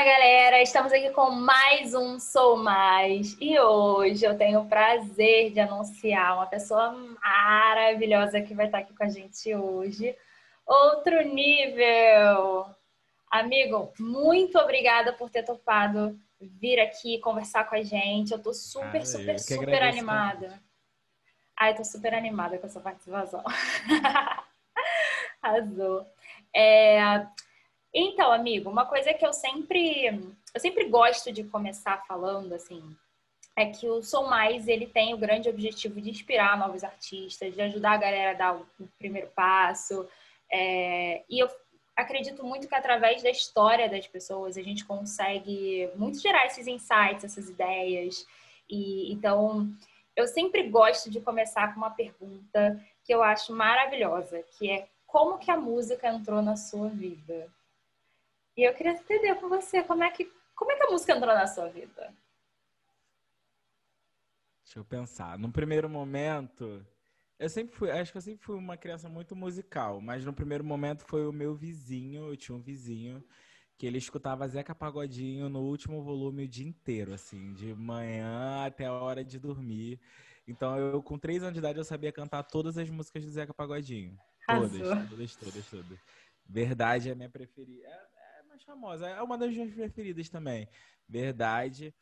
Fala galera, estamos aqui com mais um Sou Mais e hoje eu tenho o prazer de anunciar uma pessoa maravilhosa que vai estar aqui com a gente hoje. Outro nível! Amigo, muito obrigada por ter topado vir aqui conversar com a gente. Eu tô super, ah, super, super animada. Ai, tô super animada com essa participação. Arrasou. É, então, amigo, uma coisa que eu sempre, eu sempre gosto de começar falando, assim, é que o Sou Mais, ele tem o grande objetivo de inspirar novos artistas, de ajudar a galera a dar o primeiro passo. É, e eu acredito muito que através da história das pessoas a gente consegue muito gerar esses insights, essas ideias. E então, eu sempre gosto de começar com uma pergunta que eu acho maravilhosa, que é como que a música entrou na sua vida? E eu queria entender com você como é que, como é que a música entrou na sua vida? Deixa eu pensar. No primeiro momento, eu sempre fui, acho que eu sempre fui uma criança muito musical, mas no primeiro momento foi o meu vizinho, eu tinha um vizinho que ele escutava Zeca Pagodinho no último volume o dia inteiro, assim, de manhã até a hora de dormir. Então eu, com três anos de idade, eu sabia cantar todas as músicas do Zeca Pagodinho. Todas, todas, todas, todas. Verdade é a minha preferida. É, mais famosa. É uma das minhas preferidas também. Verdade.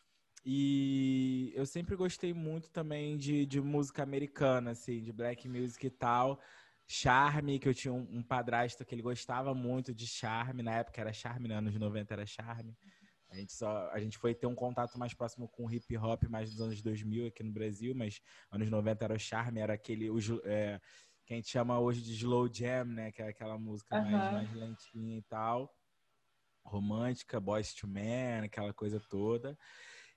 E eu sempre gostei muito também de, de música americana, assim, de black music e tal. Charme, que eu tinha um, um, padrasto que ele gostava muito de Charme, na época era Charme, nos anos 90 era Charme. A gente, só, a gente foi ter um contato mais próximo com hip hop mais dos anos 2000 aqui no Brasil, mas anos 90 era o Charme, era aquele, o, é, que a gente chama hoje de slow jam, né? Que é aquela música uhum. mais, mais lentinha e tal romântica, Boys to Man, aquela coisa toda.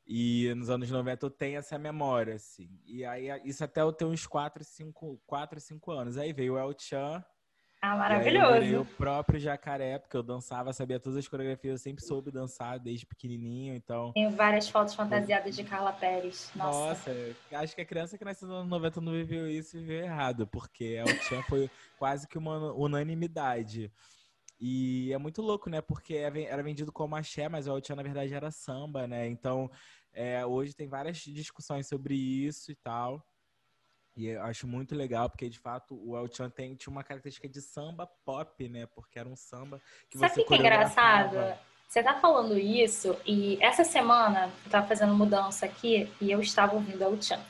E nos anos 90 eu tenho essa memória, assim. E aí, isso até eu ter uns 4, 5, 4, 5 anos. Aí veio o El Chan. Ah, maravilhoso. eu o próprio jacaré, porque eu dançava, sabia todas as coreografias, eu sempre soube dançar desde pequenininho, então... Tenho várias fotos fantasiadas de Carla Pérez. Nossa. Nossa, acho que a criança que nasceu nos anos 90 não viveu isso e viveu errado, porque El Chan foi quase que uma unanimidade. E é muito louco, né? Porque é era vendido como axé, mas o El na verdade era samba, né? Então, é, hoje tem várias discussões sobre isso e tal. E eu acho muito legal, porque de fato o El Chan tem, tinha uma característica de samba pop, né? Porque era um samba que Sabe você que é engraçado? Você tá falando isso e essa semana eu tava fazendo mudança aqui e eu estava ouvindo El Chan.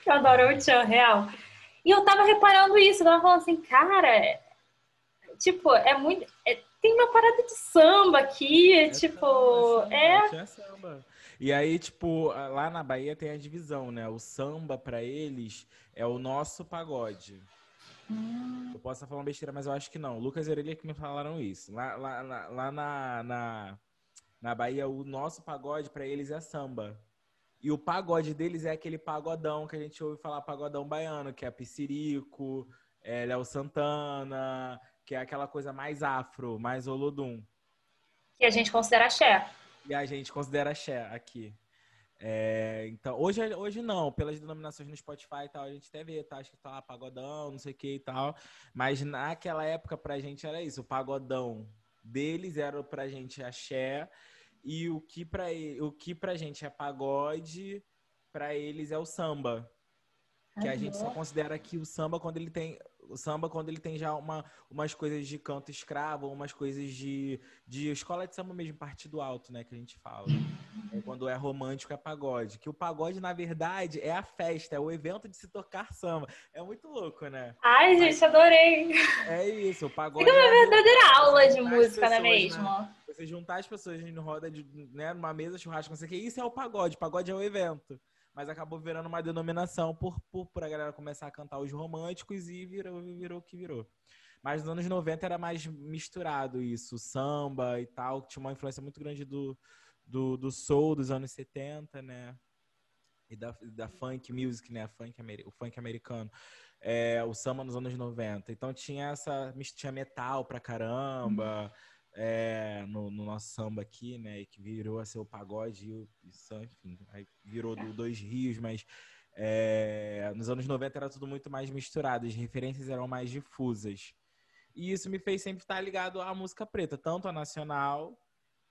que eu adoro El Chan, real. E eu tava reparando isso, eu tava falando assim, cara, tipo, é muito. É, tem uma parada de samba aqui, é tipo. Samba, é, é samba. E aí, tipo, lá na Bahia tem a divisão, né? O samba, para eles, é o nosso pagode. Hum. Eu posso estar falando besteira, mas eu acho que não. Lucas e Orelha que me falaram isso. Lá, lá, lá, lá na, na, na Bahia, o nosso pagode para eles é samba. E o pagode deles é aquele pagodão que a gente ouve falar, pagodão baiano, que é Piscirico, é Léo Santana, que é aquela coisa mais afro, mais olodum. Que a gente considera axé. E a gente considera axé aqui. É, então, hoje, hoje não, pelas denominações no Spotify e tal, a gente até vê, tá? Acho que tá lá pagodão, não sei o que e tal. Mas naquela época pra gente era isso, o pagodão deles era pra gente axé e o que pra, o que pra gente é pagode, pra eles é o samba. Que a gente só considera que o samba quando ele tem o samba quando ele tem já uma, umas coisas de canto escravo, umas coisas de, de escola de samba mesmo, partido alto, né, que a gente fala. É quando é romântico é pagode. Que o pagode, na verdade, é a festa, é o evento de se tocar samba. É muito louco, né? Ai, Mas, gente, adorei. É isso, o pagode. Fica uma é verdadeira aula de música, não é mesmo? Né? Você juntar as pessoas em roda de, né, numa mesa churrasco, não sei o que, isso é o pagode. Pagode é o evento mas acabou virando uma denominação por, por, por a galera começar a cantar os românticos e virou, virou o que virou. Mas nos anos 90 era mais misturado isso, samba e tal, tinha uma influência muito grande do, do, do soul dos anos 70, né? E da, da funk music, né? Funk, o funk americano. É, o samba nos anos 90. Então tinha essa. Tinha metal pra caramba. Uhum é, no, no, nosso samba aqui, né? Que virou a ser o pagode e o enfim, aí virou do Dois Rios, mas é, nos anos 90 era tudo muito mais misturado, as referências eram mais difusas. E isso me fez sempre estar ligado à música preta, tanto a nacional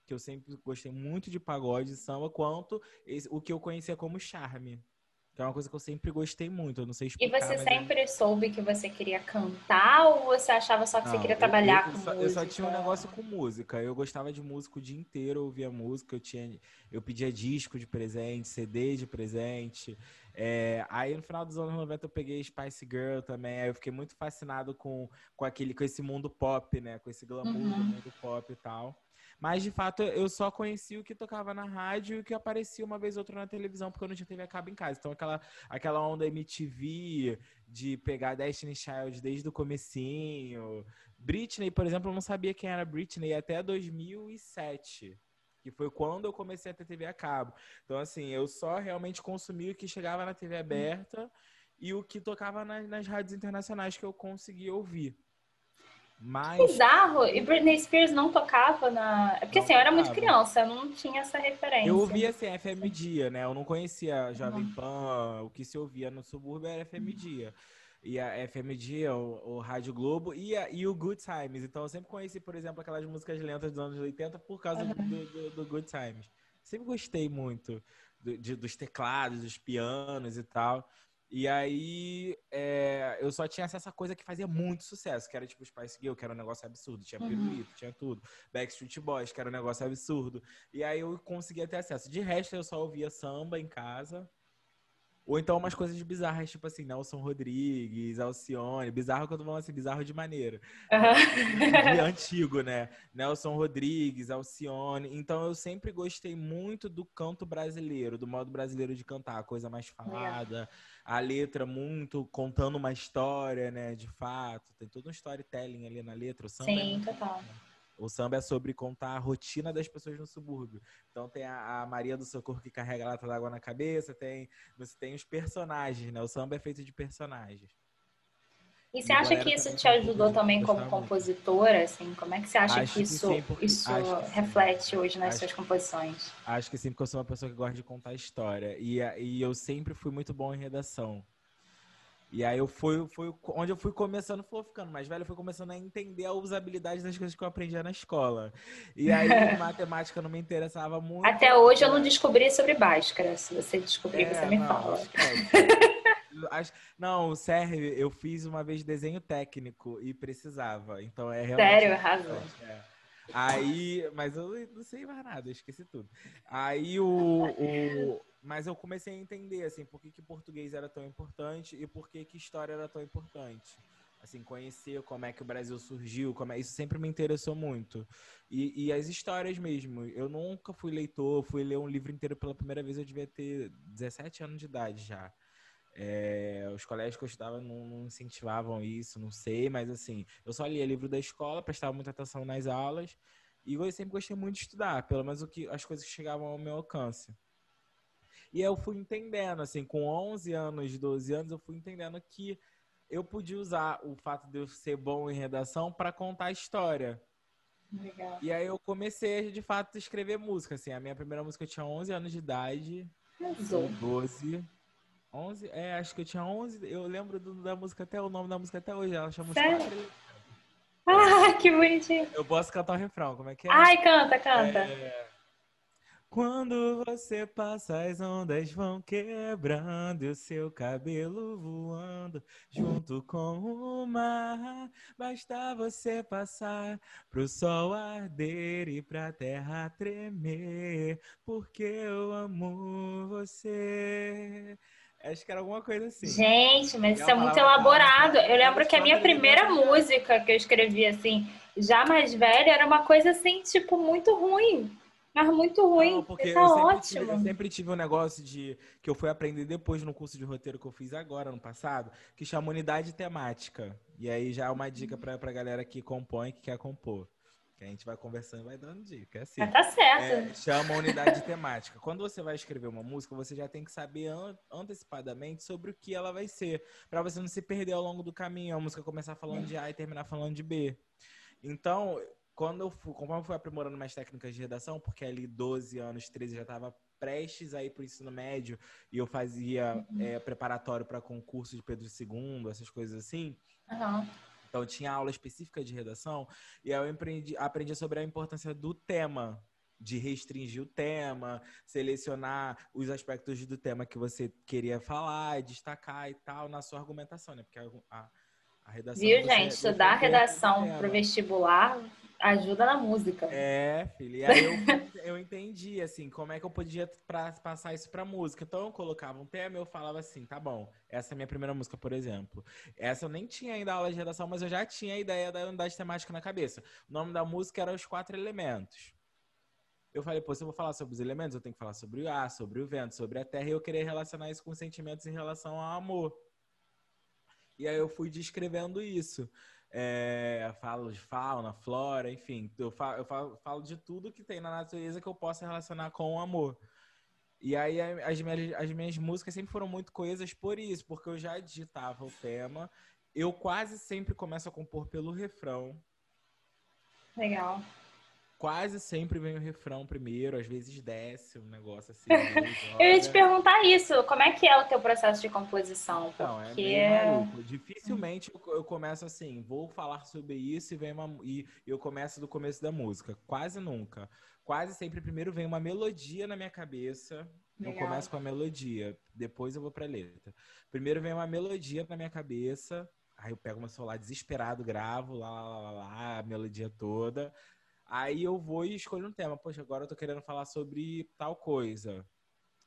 que eu sempre gostei muito de pagode e samba, quanto esse, o que eu conhecia como charme. Que é uma coisa que eu sempre gostei muito, eu não sei explicar. E você sempre soube que você queria cantar ou você achava só que não, você queria trabalhar eu, eu, com só, música? Eu só tinha um negócio com música. Eu gostava de música o dia inteiro, eu ouvia música, eu tinha, eu pedia disco de presente, CD de presente. É, aí no final dos anos 90 eu peguei Spice Girl também. Aí eu fiquei muito fascinado com, com aquele, com esse mundo pop, né? Com esse glamour uhum. do mundo pop e tal. Mas, de fato, eu só conheci o que tocava na rádio e o que aparecia uma vez ou outra na televisão, porque eu não tinha TV a cabo em casa. Então, aquela, aquela onda MTV de pegar Destiny Child desde o comecinho. Britney, por exemplo, eu não sabia quem era Britney até 2007 que foi quando eu comecei a ter TV a cabo. Então, assim, eu só realmente consumi o que chegava na TV aberta e o que tocava nas, nas rádios internacionais que eu conseguia ouvir. Mas... Bizarro. E Britney Spears não tocava na. É porque não assim, eu era muito criança, eu não tinha essa referência. Eu ouvia assim, FM Dia, né? Eu não conhecia Jovem. Pan, o que se ouvia no subúrbio era FM. Dia. E a FM Dia, o, o Rádio Globo e, a, e o Good Times. Então eu sempre conheci, por exemplo, aquelas músicas lentas dos anos 80 por causa uhum. do, do, do, Good Times. Sempre gostei muito do, de, dos teclados, dos pianos e tal. E aí é, eu só tinha acesso a coisa que fazia muito sucesso, que era tipo Spice Girl, que era um negócio absurdo. Tinha uhum. Pirulito, tinha tudo. Backstreet Boys, que era um negócio absurdo. E aí eu conseguia ter acesso. De resto, eu só ouvia samba em casa. Ou então umas coisas bizarras, tipo assim, Nelson Rodrigues, Alcione. Bizarro quando vão assim, bizarro de maneira. Uhum. De antigo, né? Nelson Rodrigues, Alcione. Então eu sempre gostei muito do canto brasileiro, do modo brasileiro de cantar, a coisa mais falada, a letra muito contando uma história, né? De fato. Tem todo um storytelling ali na letra. O samba é Sim, é total. O samba é sobre contar a rotina das pessoas no subúrbio. Então tem a, a Maria do Socorro que carrega a lata d'água na cabeça, tem, você tem os personagens, né? O samba é feito de personagens. E você acha que isso te ajudou também como compositora? Assim, como é que você acha acho que isso, que sim, isso que reflete hoje nas acho, suas composições? Acho que sim, porque eu sou uma pessoa que gosta de contar história. E, e eu sempre fui muito bom em redação. E aí eu fui, fui onde eu fui começando, fui ficando mais velho, eu fui começando a entender a usabilidade das coisas que eu aprendia na escola. E aí matemática não me interessava muito. Até hoje eu não descobri sobre Bhaskara. Se você descobrir, é, você me não, fala. Acho, não, serve. Eu fiz uma vez desenho técnico e precisava. Então é realmente. Sério, razão. É. Aí, mas eu não sei mais nada, eu esqueci tudo. Aí o, o mas eu comecei a entender, assim, por que, que português era tão importante e por que, que história era tão importante. Assim, conhecer como é que o Brasil surgiu, como é... isso sempre me interessou muito. E, e as histórias mesmo. Eu nunca fui leitor, fui ler um livro inteiro pela primeira vez, eu devia ter 17 anos de idade já. É, os colégios que eu estudava não, não, incentivavam isso, não sei, mas assim, eu só lia livro da escola, prestava muita atenção nas aulas e eu sempre gostei muito de estudar, pelo menos o que, as coisas que chegavam ao meu alcance. E eu fui entendendo, assim, com 11 anos, 12 anos, eu fui entendendo que eu podia usar o fato de eu ser bom em redação para contar a história. Legal. E aí eu comecei, de fato, a escrever música, assim. A minha primeira música eu tinha 11 anos de idade. Arrasou. 12. 11, é, acho que eu tinha 11. Eu lembro do, da música até o nome da música até hoje. Ela chama Sério? Ah, que bonitinho. Eu posso cantar o refrão, como é que é? Ai, canta, canta. É... Quando você passa, as ondas vão quebrando e o seu cabelo voando junto com o mar. Basta você passar pro sol arder e pra terra tremer, porque eu amo você. Acho que era alguma coisa assim. Gente, mas isso é muito elaborado. Eu lembro que a minha primeira música que eu escrevi assim, já mais velha, era uma coisa assim, tipo, muito ruim. Mas muito ruim. Não, porque tá eu, sempre ótimo. Tive, eu sempre tive um negócio de que eu fui aprender depois no curso de roteiro que eu fiz agora, no passado, que chama unidade temática. E aí já é uma dica pra, pra galera que compõe, que quer compor. Que a gente vai conversando e vai dando dica. É assim. Mas tá certo. É, chama unidade temática. Quando você vai escrever uma música, você já tem que saber an antecipadamente sobre o que ela vai ser. para você não se perder ao longo do caminho. A música começar falando de A e terminar falando de B. Então, quando eu fui, conforme eu fui aprimorando mais técnicas de redação, porque ali 12 anos, 13 já estava prestes a ir para o ensino médio e eu fazia uhum. é, preparatório para concurso de Pedro II, essas coisas assim. Uhum. Então tinha aula específica de redação e aí eu aprendi, aprendi sobre a importância do tema de restringir o tema, selecionar os aspectos do tema que você queria falar, destacar e tal na sua argumentação, né? Porque a, a, a redação. Viu, gente? Estudar redação para o vestibular ajuda na música. É, filho. E aí eu, eu entendi, assim, como é que eu podia pra, passar isso pra música. Então eu colocava um tema eu falava assim, tá bom, essa é a minha primeira música, por exemplo. Essa eu nem tinha ainda aula de redação, mas eu já tinha a ideia da unidade temática na cabeça. O nome da música era Os Quatro Elementos. Eu falei, pô, se eu vou falar sobre os elementos, eu tenho que falar sobre o ar, sobre o vento, sobre a terra, e eu queria relacionar isso com sentimentos em relação ao amor. E aí eu fui descrevendo isso. É, falo de fauna, flora, enfim. Eu, falo, eu falo, falo, de tudo que tem na natureza que eu possa relacionar com o amor. E aí as minhas, as minhas músicas sempre foram muito coesas por isso, porque eu já digitava o tema. Eu quase sempre começo a compor pelo refrão. Legal quase sempre vem o refrão primeiro, às vezes desce um negócio assim. eu ia te perguntar isso, como é que é o teu processo de composição? Então, Porque... é Dificilmente eu começo assim, vou falar sobre isso e vem uma e eu começo do começo da música, quase nunca. Quase sempre primeiro vem uma melodia na minha cabeça. Legal. Eu começo com a melodia, depois eu vou pra letra. Primeiro vem uma melodia na minha cabeça, aí eu pego meu celular desesperado, gravo lá, lá, lá, lá a melodia toda. Aí eu vou e escolho um tema. Poxa, agora eu tô querendo falar sobre tal coisa.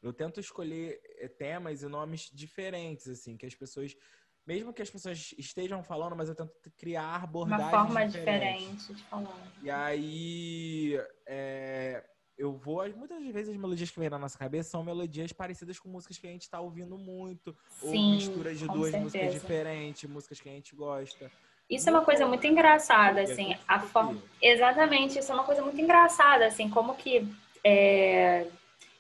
Eu tento escolher eh, temas e nomes diferentes, assim, que as pessoas. Mesmo que as pessoas estejam falando, mas eu tento criar abordagens Uma forma diferentes. diferente de falar. E aí. É, eu vou. Muitas vezes as melodias que vêm na nossa cabeça são melodias parecidas com músicas que a gente está ouvindo muito. Sim, ou misturas de duas certeza. músicas diferentes, músicas que a gente gosta. Isso é uma coisa muito engraçada, assim, a forma... Exatamente, isso é uma coisa muito engraçada, assim, como que... É...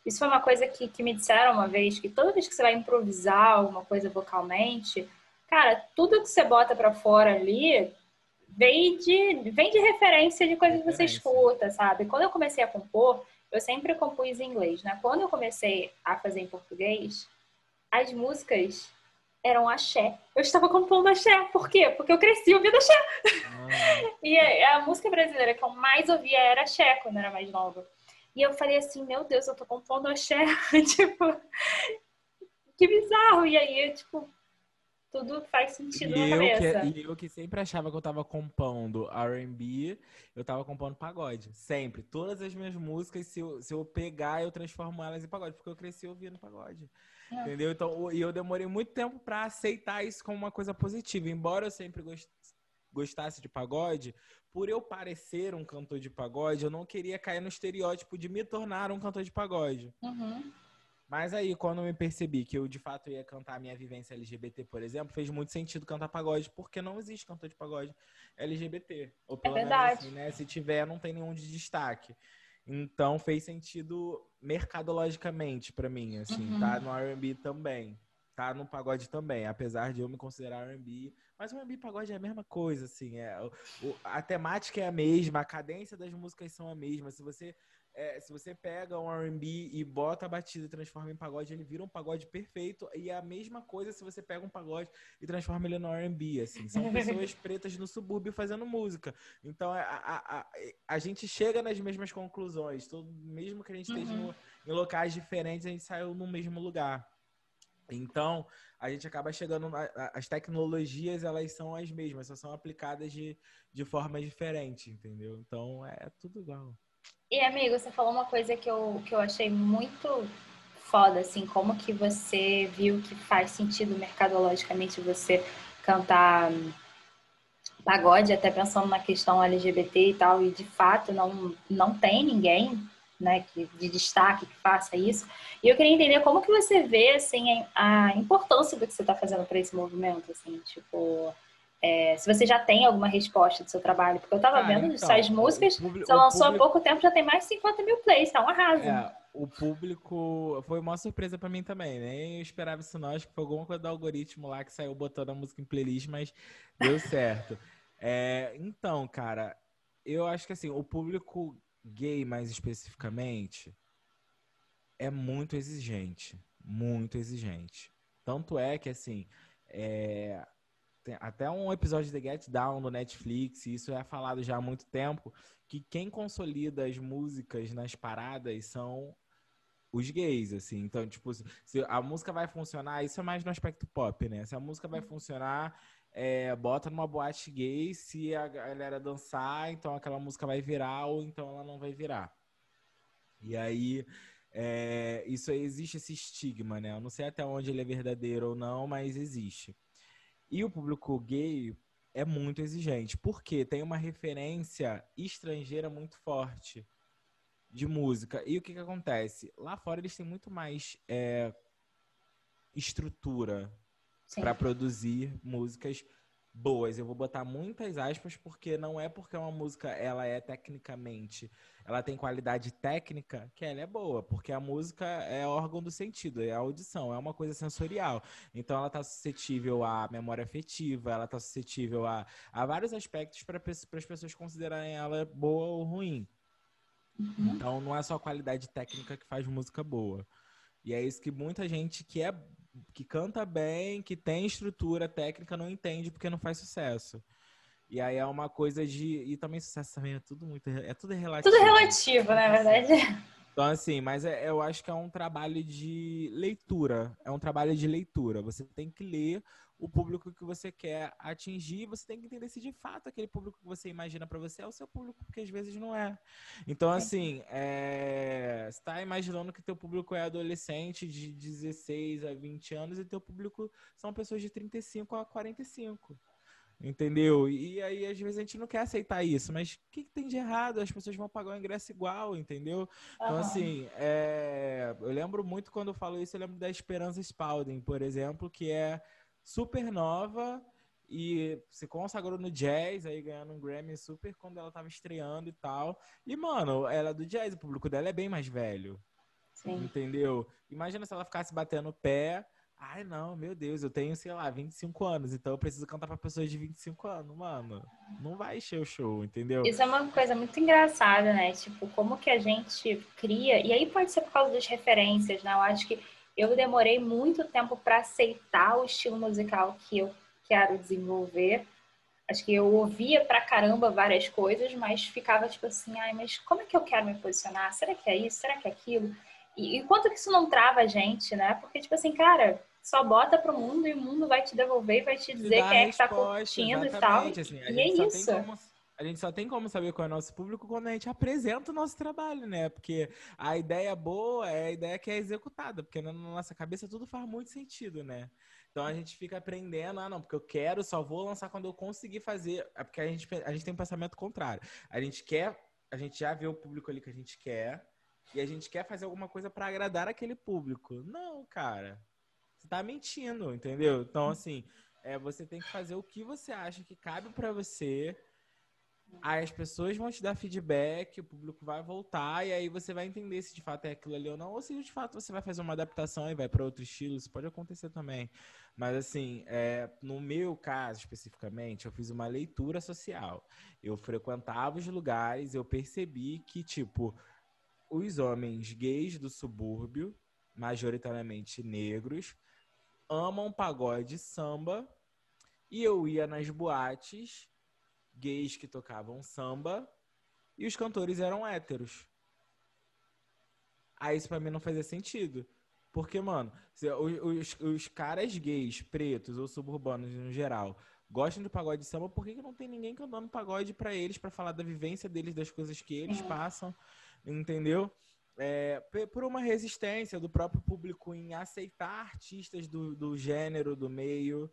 Isso foi uma coisa que, que me disseram uma vez, que toda vez que você vai improvisar alguma coisa vocalmente, cara, tudo que você bota para fora ali vem de, vem de referência de coisas que você escuta, sabe? Quando eu comecei a compor, eu sempre compus em inglês, né? Quando eu comecei a fazer em português, as músicas eram axé. Eu estava compondo axé. Por quê? Porque eu cresci ouvindo axé. Ah. e a, a, música brasileira que eu mais ouvia era axé quando era mais nova. E eu falei assim, meu Deus, eu tô compondo axé. tipo, que bizarro. E aí, tipo, tudo faz sentido e na cabeça. Que, e eu que sempre achava que eu tava compondo R&B, eu tava compondo pagode. Sempre. Todas as minhas músicas, se eu, se eu pegar, eu transformo elas em pagode. Porque eu cresci ouvindo pagode. É. Entendeu? Então, e eu demorei muito tempo para aceitar isso como uma coisa positiva. Embora eu sempre gostasse de pagode, por eu parecer um cantor de pagode, eu não queria cair no estereótipo de me tornar um cantor de pagode. Uhum. Mas aí, quando eu me percebi que eu de fato ia cantar a minha vivência LGBT, por exemplo, fez muito sentido cantar pagode, porque não existe cantor de pagode LGBT. Ou pelo é verdade. menos assim, né? Se tiver, não tem nenhum de destaque. Então fez sentido mercadologicamente para mim, assim, uhum. tá? No R&B também, tá? No pagode também, apesar de eu me considerar R&B, mas o R&B e pagode é a mesma coisa, assim, é, o, a temática é a mesma, a cadência das músicas são a mesma, se você é, se você pega um R&B e bota a batida e transforma em pagode, ele vira um pagode perfeito. E é a mesma coisa se você pega um pagode e transforma ele no R&B, assim. São pessoas pretas no subúrbio fazendo música. Então, é, a, a, a, a gente chega nas mesmas conclusões. Todo, mesmo que a gente esteja uhum. no, em locais diferentes, a gente saiu no mesmo lugar. Então, a gente acaba chegando. As tecnologias, elas são as mesmas, só são aplicadas de, de forma diferente, entendeu? Então, é tudo igual. E, amigo, você falou uma coisa que eu, que eu achei muito foda, assim, como que você viu que faz sentido mercadologicamente você cantar pagode, até pensando na questão LGBT e tal, e de fato não, não tem ninguém né, que, de destaque que faça isso. E eu queria entender como que você vê assim, a importância do que você está fazendo para esse movimento, assim, tipo, é, se você já tem alguma resposta do seu trabalho, porque eu estava ah, vendo então, suas músicas, público, você lançou público... há pouco tempo, já tem mais de 50 mil plays, tá um arraso. É, o público foi uma surpresa para mim também, nem eu esperava isso não, acho que foi alguma coisa do algoritmo lá que saiu botando a música em playlist, mas deu certo. é, então, cara, eu acho que assim, o público gay mais especificamente é muito exigente, muito exigente. Tanto é que assim, é, tem até um episódio de The Get Down no Netflix, e isso é falado já há muito tempo, que quem consolida as músicas nas paradas são os gays, assim. Então, tipo, se a música vai funcionar, isso é mais no aspecto pop, né? Se a música vai funcionar, é, bota numa boate gay, se a galera dançar, então aquela música vai virar, ou então ela não vai virar. E aí, é, isso aí, existe esse estigma, né? Eu não sei até onde ele é verdadeiro ou não, mas existe. E o público gay é muito exigente, porque tem uma referência estrangeira muito forte de música. E o que, que acontece? Lá fora eles têm muito mais é, estrutura para produzir músicas boas. Eu vou botar muitas aspas porque não é porque uma música ela é tecnicamente, ela tem qualidade técnica que ela é boa, porque a música é órgão do sentido, é a audição, é uma coisa sensorial. Então ela está suscetível à memória afetiva, ela está suscetível a, a vários aspectos para as pessoas considerarem ela boa ou ruim. Uhum. Então não é só a qualidade técnica que faz música boa. E é isso que muita gente que é que canta bem, que tem estrutura técnica, não entende porque não faz sucesso. E aí é uma coisa de. E também sucesso também é tudo muito. É tudo relativo. Tudo relativo, na verdade. Então, assim, mas é, eu acho que é um trabalho de leitura. É um trabalho de leitura. Você tem que ler o público que você quer atingir, você tem que entender se de fato aquele público que você imagina para você é o seu público, porque às vezes não é. Então, assim, é... você tá imaginando que teu público é adolescente de 16 a 20 anos e teu público são pessoas de 35 a 45. Entendeu? E aí, às vezes, a gente não quer aceitar isso, mas o que, que, tem de errado? As pessoas vão pagar o ingresso igual, entendeu? Uhum. Então, assim, é... eu lembro muito quando eu falo isso, eu lembro da Esperança Spalding, por exemplo, que é super nova e se consagrou no jazz, aí ganhando um Grammy super quando ela tava estreando e tal. E, mano, ela é do jazz, o público dela é bem mais velho. Sim. Entendeu? Imagina se ela ficasse batendo o pé. Ai, não, meu Deus, eu tenho, sei lá, 25 anos, então eu preciso cantar pra pessoas de 25 anos, mano. Não vai encher o show, entendeu? Isso é uma coisa muito engraçada, né? Tipo, como que a gente cria. E aí pode ser por causa das referências, né? Eu acho que eu demorei muito tempo para aceitar o estilo musical que eu quero desenvolver. Acho que eu ouvia pra caramba várias coisas, mas ficava tipo assim, ai, mas como é que eu quero me posicionar? Será que é isso? Será que é aquilo? E, e quanto que isso não trava a gente, né? Porque, tipo assim, cara, só bota pro mundo e o mundo vai te devolver e vai te dizer quem é que tá curtindo e tal. Assim, e é isso. Como a gente só tem como saber qual é o nosso público quando a gente apresenta o nosso trabalho, né? Porque a ideia boa é a ideia que é executada, porque na nossa cabeça tudo faz muito sentido, né? Então a gente fica aprendendo, ah, não, porque eu quero, só vou lançar quando eu conseguir fazer. É porque a gente, a gente tem um pensamento contrário. A gente quer, a gente já vê o público ali que a gente quer, e a gente quer fazer alguma coisa para agradar aquele público. Não, cara. Você tá mentindo, entendeu? Então, assim, é, você tem que fazer o que você acha que cabe para você Aí as pessoas vão te dar feedback, o público vai voltar, e aí você vai entender se de fato é aquilo ali ou não, ou se de fato você vai fazer uma adaptação e vai para outro estilo, isso pode acontecer também. Mas assim, é, no meu caso especificamente, eu fiz uma leitura social. Eu frequentava os lugares, eu percebi que, tipo, os homens gays do subúrbio, majoritariamente negros, amam pagode samba, e eu ia nas boates gays que tocavam samba e os cantores eram héteros. Aí isso pra mim não fazia sentido. Porque, mano, os, os caras gays, pretos ou suburbanos no geral, gostam de pagode de samba, por que, que não tem ninguém cantando pagode para eles, para falar da vivência deles, das coisas que eles é. passam, entendeu? É, por uma resistência do próprio público em aceitar artistas do, do gênero, do meio,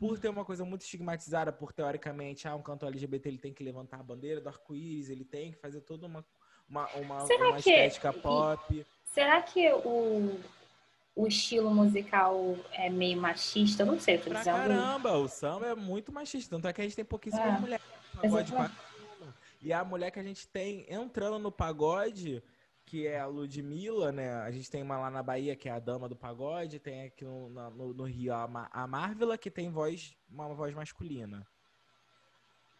por ter uma coisa muito estigmatizada, por teoricamente, ah, um cantor LGBT ele tem que levantar a bandeira do arco-íris, ele tem que fazer toda uma, uma, uma, uma estética pop. Será que o, o estilo musical é meio machista? Eu não sei, tô pra dizendo. Caramba, o samba é muito machista, tanto é que a gente tem pouquíssimas é, mulheres no pagode. E a mulher que a gente tem entrando no pagode que é a Ludmilla, né? A gente tem uma lá na Bahia, que é a dama do pagode, tem aqui no, no, no Rio a, a Marvela, que tem voz, uma voz masculina.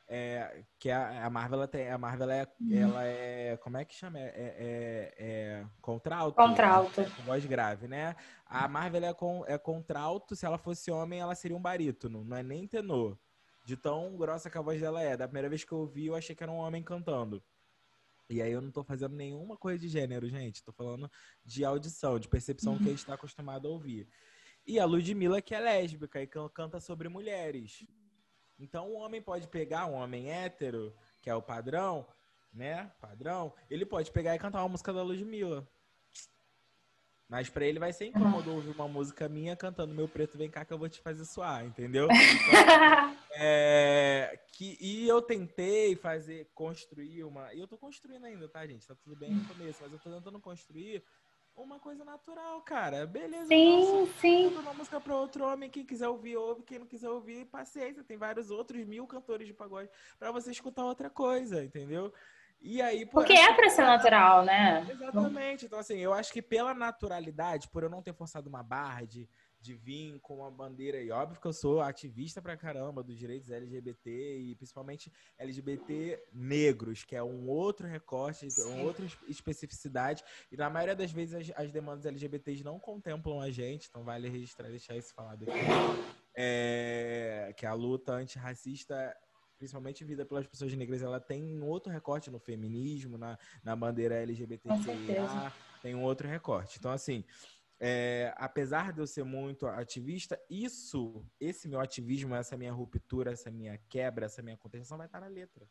É, que a, a Marvel tem a Marvel é, uhum. ela é como é que chama é, é, é, é contralto. Contralto. Com voz grave, né? A Marvel é, com, é contralto. Se ela fosse homem, ela seria um barítono. Não é nem tenor. De tão grossa que a voz dela é. Da primeira vez que eu ouvi, eu achei que era um homem cantando. E aí eu não tô fazendo nenhuma coisa de gênero, gente. Tô falando de audição, de percepção que a gente tá acostumado a ouvir. E a Ludmilla, que é lésbica e canta sobre mulheres. Então o homem pode pegar um homem hétero, que é o padrão, né? Padrão, ele pode pegar e cantar uma música da Ludmilla. Mas pra ele vai ser incômodo ouvir uma música minha cantando Meu Preto Vem Cá que eu vou te fazer suar, entendeu? Então, é, que, e eu tentei fazer, construir uma... E eu tô construindo ainda, tá, gente? Tá tudo bem no começo, mas eu tô tentando construir uma coisa natural, cara. Beleza. Sim, sim. Uma música para outro homem. Quem quiser ouvir, ouve. Quem não quiser ouvir, paciência. Tem vários outros mil cantores de pagode para você escutar outra coisa, entendeu? E aí, pô, Porque é pra ser natural, né? Exatamente. Então, assim, eu acho que pela naturalidade, por eu não ter forçado uma barra de, de vir com uma bandeira, e óbvio que eu sou ativista pra caramba dos direitos LGBT e principalmente LGBT negros, que é um outro recorte, uma outra especificidade. E na maioria das vezes as, as, demandas LGBTs não contemplam a gente, então vale registrar, deixar isso falado aqui. É, que a luta antirracista principalmente vida pelas pessoas negras, ela tem um outro recorte no feminismo, na, na bandeira LGBTQIA, tem um outro recorte. Então, assim, é, apesar de eu ser muito ativista, isso, esse meu ativismo, essa minha ruptura, essa minha quebra, essa minha contenção vai estar na letra.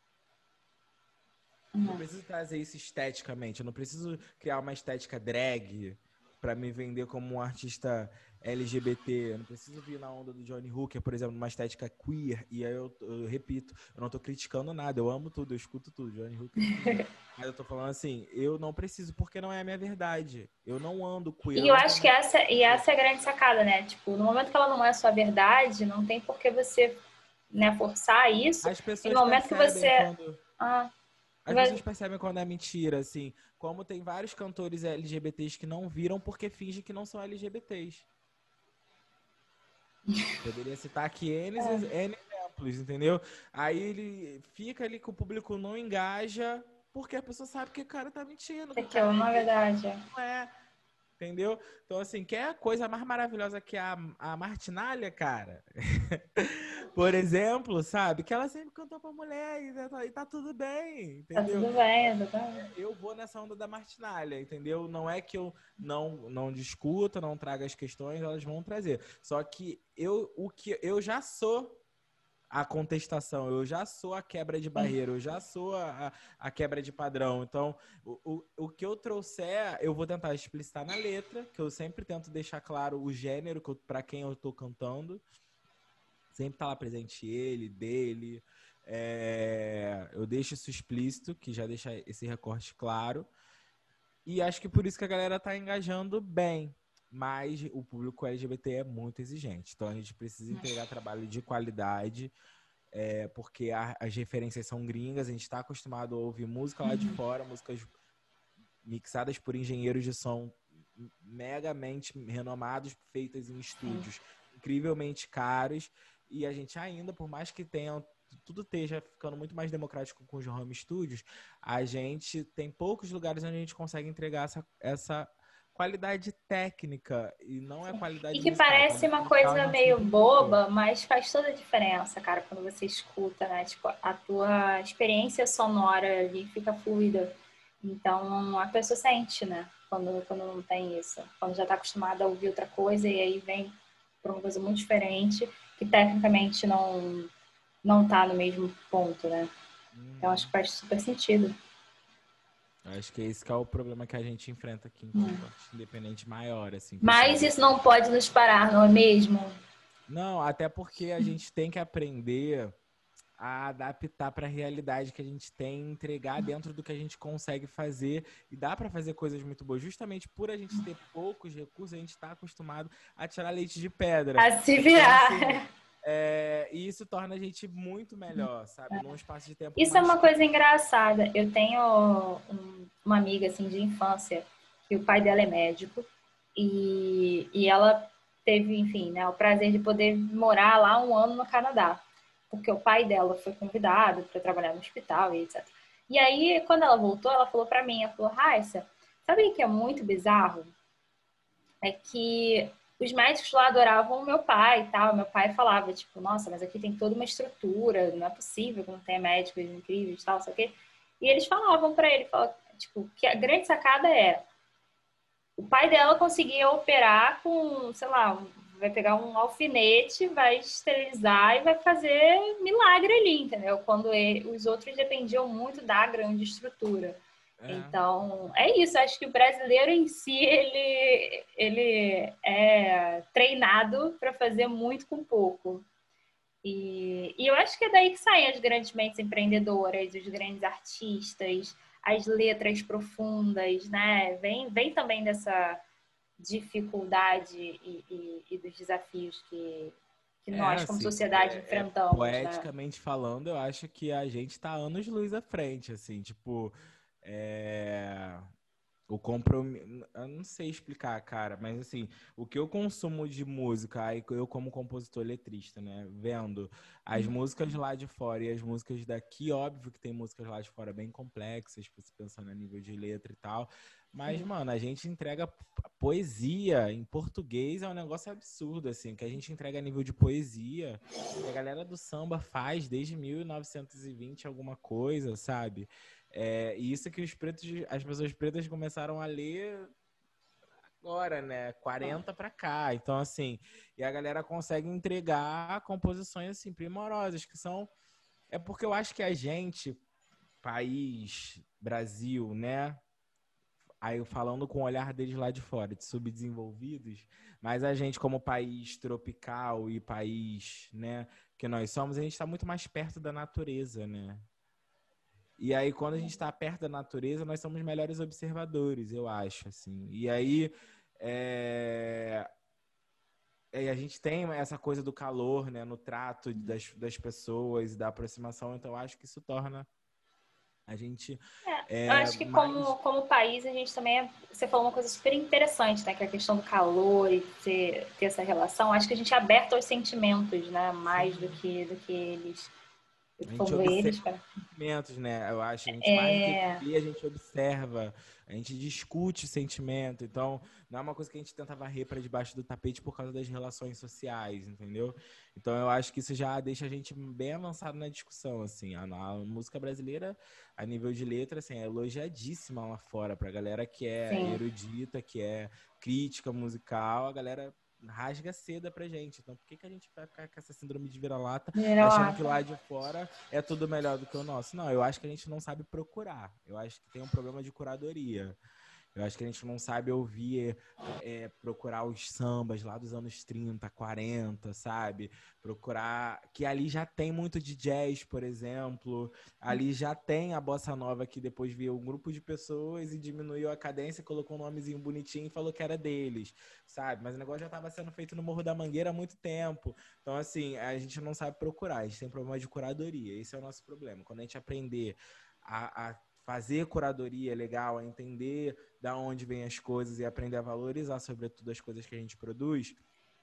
Uhum. Não preciso trazer isso esteticamente, eu não preciso criar uma estética drag para me vender como um artista LGBT. Eu não preciso vir na onda do Johnny Hooker, por exemplo, numa estética queer. E aí eu, eu repito, eu não tô criticando nada, eu amo tudo, eu escuto tudo, Johnny Hooker. Mas eu tô falando assim, eu não preciso porque não é a minha verdade. Eu não ando queer. E eu acho que essa, e essa é a grande sacada, né? Tipo, no momento que ela não é a sua verdade, não tem por que você né, forçar isso. As pessoas no momento que você. Quando... Ah. As pessoas percebem quando é mentira, assim. Como tem vários cantores LGBTs que não viram porque fingem que não são LGBTs. Poderia citar aqui N, é. N exemplos, entendeu? Aí ele fica ali que o público não engaja porque a pessoa sabe que o cara tá mentindo. É que é uma verdade. Não é. Entendeu? Então, assim, quer coisa mais maravilhosa que a, a Martinalha, cara? Por exemplo, sabe? Que ela sempre cantou pra mulher e tá, e tá tudo bem, entendeu? Tá tudo bem, exatamente. Eu vou nessa onda da Martinalha, entendeu? Não é que eu não, não discuta, não traga as questões, elas vão trazer. Só que eu, o que eu já sou a contestação, eu já sou a quebra de barreira, eu já sou a, a quebra de padrão. Então, o, o, o que eu trouxer, eu vou tentar explicitar na letra, que eu sempre tento deixar claro o gênero para quem eu estou cantando. Sempre tá lá presente ele, dele. É, eu deixo isso explícito, que já deixa esse recorte claro. E acho que por isso que a galera tá engajando bem mas o público LGBT é muito exigente. Então a gente precisa entregar trabalho de qualidade, é, porque a, as referências são gringas, a gente está acostumado a ouvir música lá de uhum. fora, músicas mixadas por engenheiros de som megamente renomados, feitas em estúdios incrivelmente caros, e a gente ainda, por mais que tenha tudo esteja ficando muito mais democrático com os home studios, a gente tem poucos lugares onde a gente consegue entregar essa, essa qualidade técnica e não é qualidade E que musical, parece uma coisa meio boba, mas faz toda a diferença, cara, quando você escuta, né? Tipo, a tua experiência sonora ali fica fluida. Então, a pessoa sente, né? Quando, quando não tem isso. Quando já está acostumada a ouvir outra coisa e aí vem para uma coisa muito diferente, que tecnicamente não, não tá no mesmo ponto, né? Hum. Então, acho que faz super sentido. Acho que esse que é o problema que a gente enfrenta aqui enquanto hum. independente maior, assim. Mas isso não pode nos parar, não é mesmo? Não, até porque a gente tem que aprender a adaptar para a realidade que a gente tem, entregar dentro do que a gente consegue fazer e dá para fazer coisas muito boas. Justamente por a gente ter poucos recursos, a gente está acostumado a tirar leite de pedra. A se virar. Então, assim, é, e isso torna a gente muito melhor, sabe? É. Num espaço de tempo. Isso é uma coisa engraçada. Eu tenho um, uma amiga assim de infância que o pai dela é médico e, e ela teve, enfim, né, o prazer de poder morar lá um ano no Canadá, porque o pai dela foi convidado para trabalhar no hospital e etc. E aí, quando ela voltou, ela falou para mim, ela falou, Raissa, Sabe o que é muito bizarro? É que os médicos lá adoravam o meu pai e tal. Meu pai falava, tipo, nossa, mas aqui tem toda uma estrutura, não é possível que não tenha médicos incríveis e tal, sei o quê. E eles falavam para ele, falavam, tipo, que a grande sacada é o pai dela conseguia operar com, sei lá, vai pegar um alfinete, vai esterilizar e vai fazer milagre ali, entendeu? Quando ele, os outros dependiam muito da grande estrutura. É. Então, é isso. Acho que o brasileiro em si, ele, ele é treinado para fazer muito com pouco. E, e eu acho que é daí que saem as grandes mentes empreendedoras, os grandes artistas, as letras profundas, né? Vem, vem também dessa dificuldade e, e, e dos desafios que, que nós, é, como assim, sociedade, é, é enfrentamos. É, poeticamente né? falando, eu acho que a gente está anos luz à frente, assim, tipo é... O compromisso. Eu não sei explicar, cara, mas assim, o que eu consumo de música, aí eu como compositor letrista, né? Vendo as uhum. músicas lá de fora e as músicas daqui, óbvio que tem músicas lá de fora bem complexas, você pensando a nível de letra e tal. Mas, mano, a gente entrega poesia em português é um negócio absurdo, assim, que a gente entrega a nível de poesia. a galera do samba faz desde 1920 alguma coisa, sabe? É, e isso que os pretos, as pessoas pretas começaram a ler agora, né? 40 para cá. Então, assim, e a galera consegue entregar composições assim primorosas, que são é porque eu acho que a gente, país, Brasil, né? Aí falando com o olhar deles lá de fora, de subdesenvolvidos, mas a gente como país tropical e país, né, que nós somos, a gente está muito mais perto da natureza, né? E aí, quando a gente está perto da natureza, nós somos melhores observadores, eu acho, assim. E aí, é... a gente tem essa coisa do calor, né, no trato das, das pessoas, da aproximação, então eu acho que isso torna a gente. É, é, eu acho que mais... como, como país a gente também. É, você falou uma coisa super interessante, né? Que é a questão do calor e ter, ter essa relação. Acho que a gente é aberto aos sentimentos, né? Mais do que, do que eles a gente observa eles, sentimentos, né? Eu acho. A gente é... mais do que a gente observa, a gente discute sentimento. Então, não é uma coisa que a gente tenta varrer para debaixo do tapete por causa das relações sociais, entendeu? Então, eu acho que isso já deixa a gente bem avançado na discussão, assim. A, a música brasileira, a nível de letra, assim, é elogiadíssima lá fora pra galera que é Sim. erudita, que é crítica musical, a galera rasga seda pra gente. Então, por que, que a gente vai ficar com essa síndrome de vira-lata vira achando que lá de fora é tudo melhor do que o nosso? Não, eu acho que a gente não sabe procurar. Eu acho que tem um problema de curadoria. Eu acho que a gente não sabe ouvir, é, procurar os sambas lá dos anos 30, 40, sabe? Procurar. Que ali já tem muito de jazz, por exemplo. Ali já tem a bossa nova que depois veio um grupo de pessoas e diminuiu a cadência, colocou um nomezinho bonitinho e falou que era deles, sabe? Mas o negócio já estava sendo feito no Morro da Mangueira há muito tempo. Então, assim, a gente não sabe procurar, a gente tem problema de curadoria. Esse é o nosso problema. Quando a gente aprender a, a fazer curadoria legal, a entender da onde vêm as coisas e aprender a valorizar, sobretudo, as coisas que a gente produz.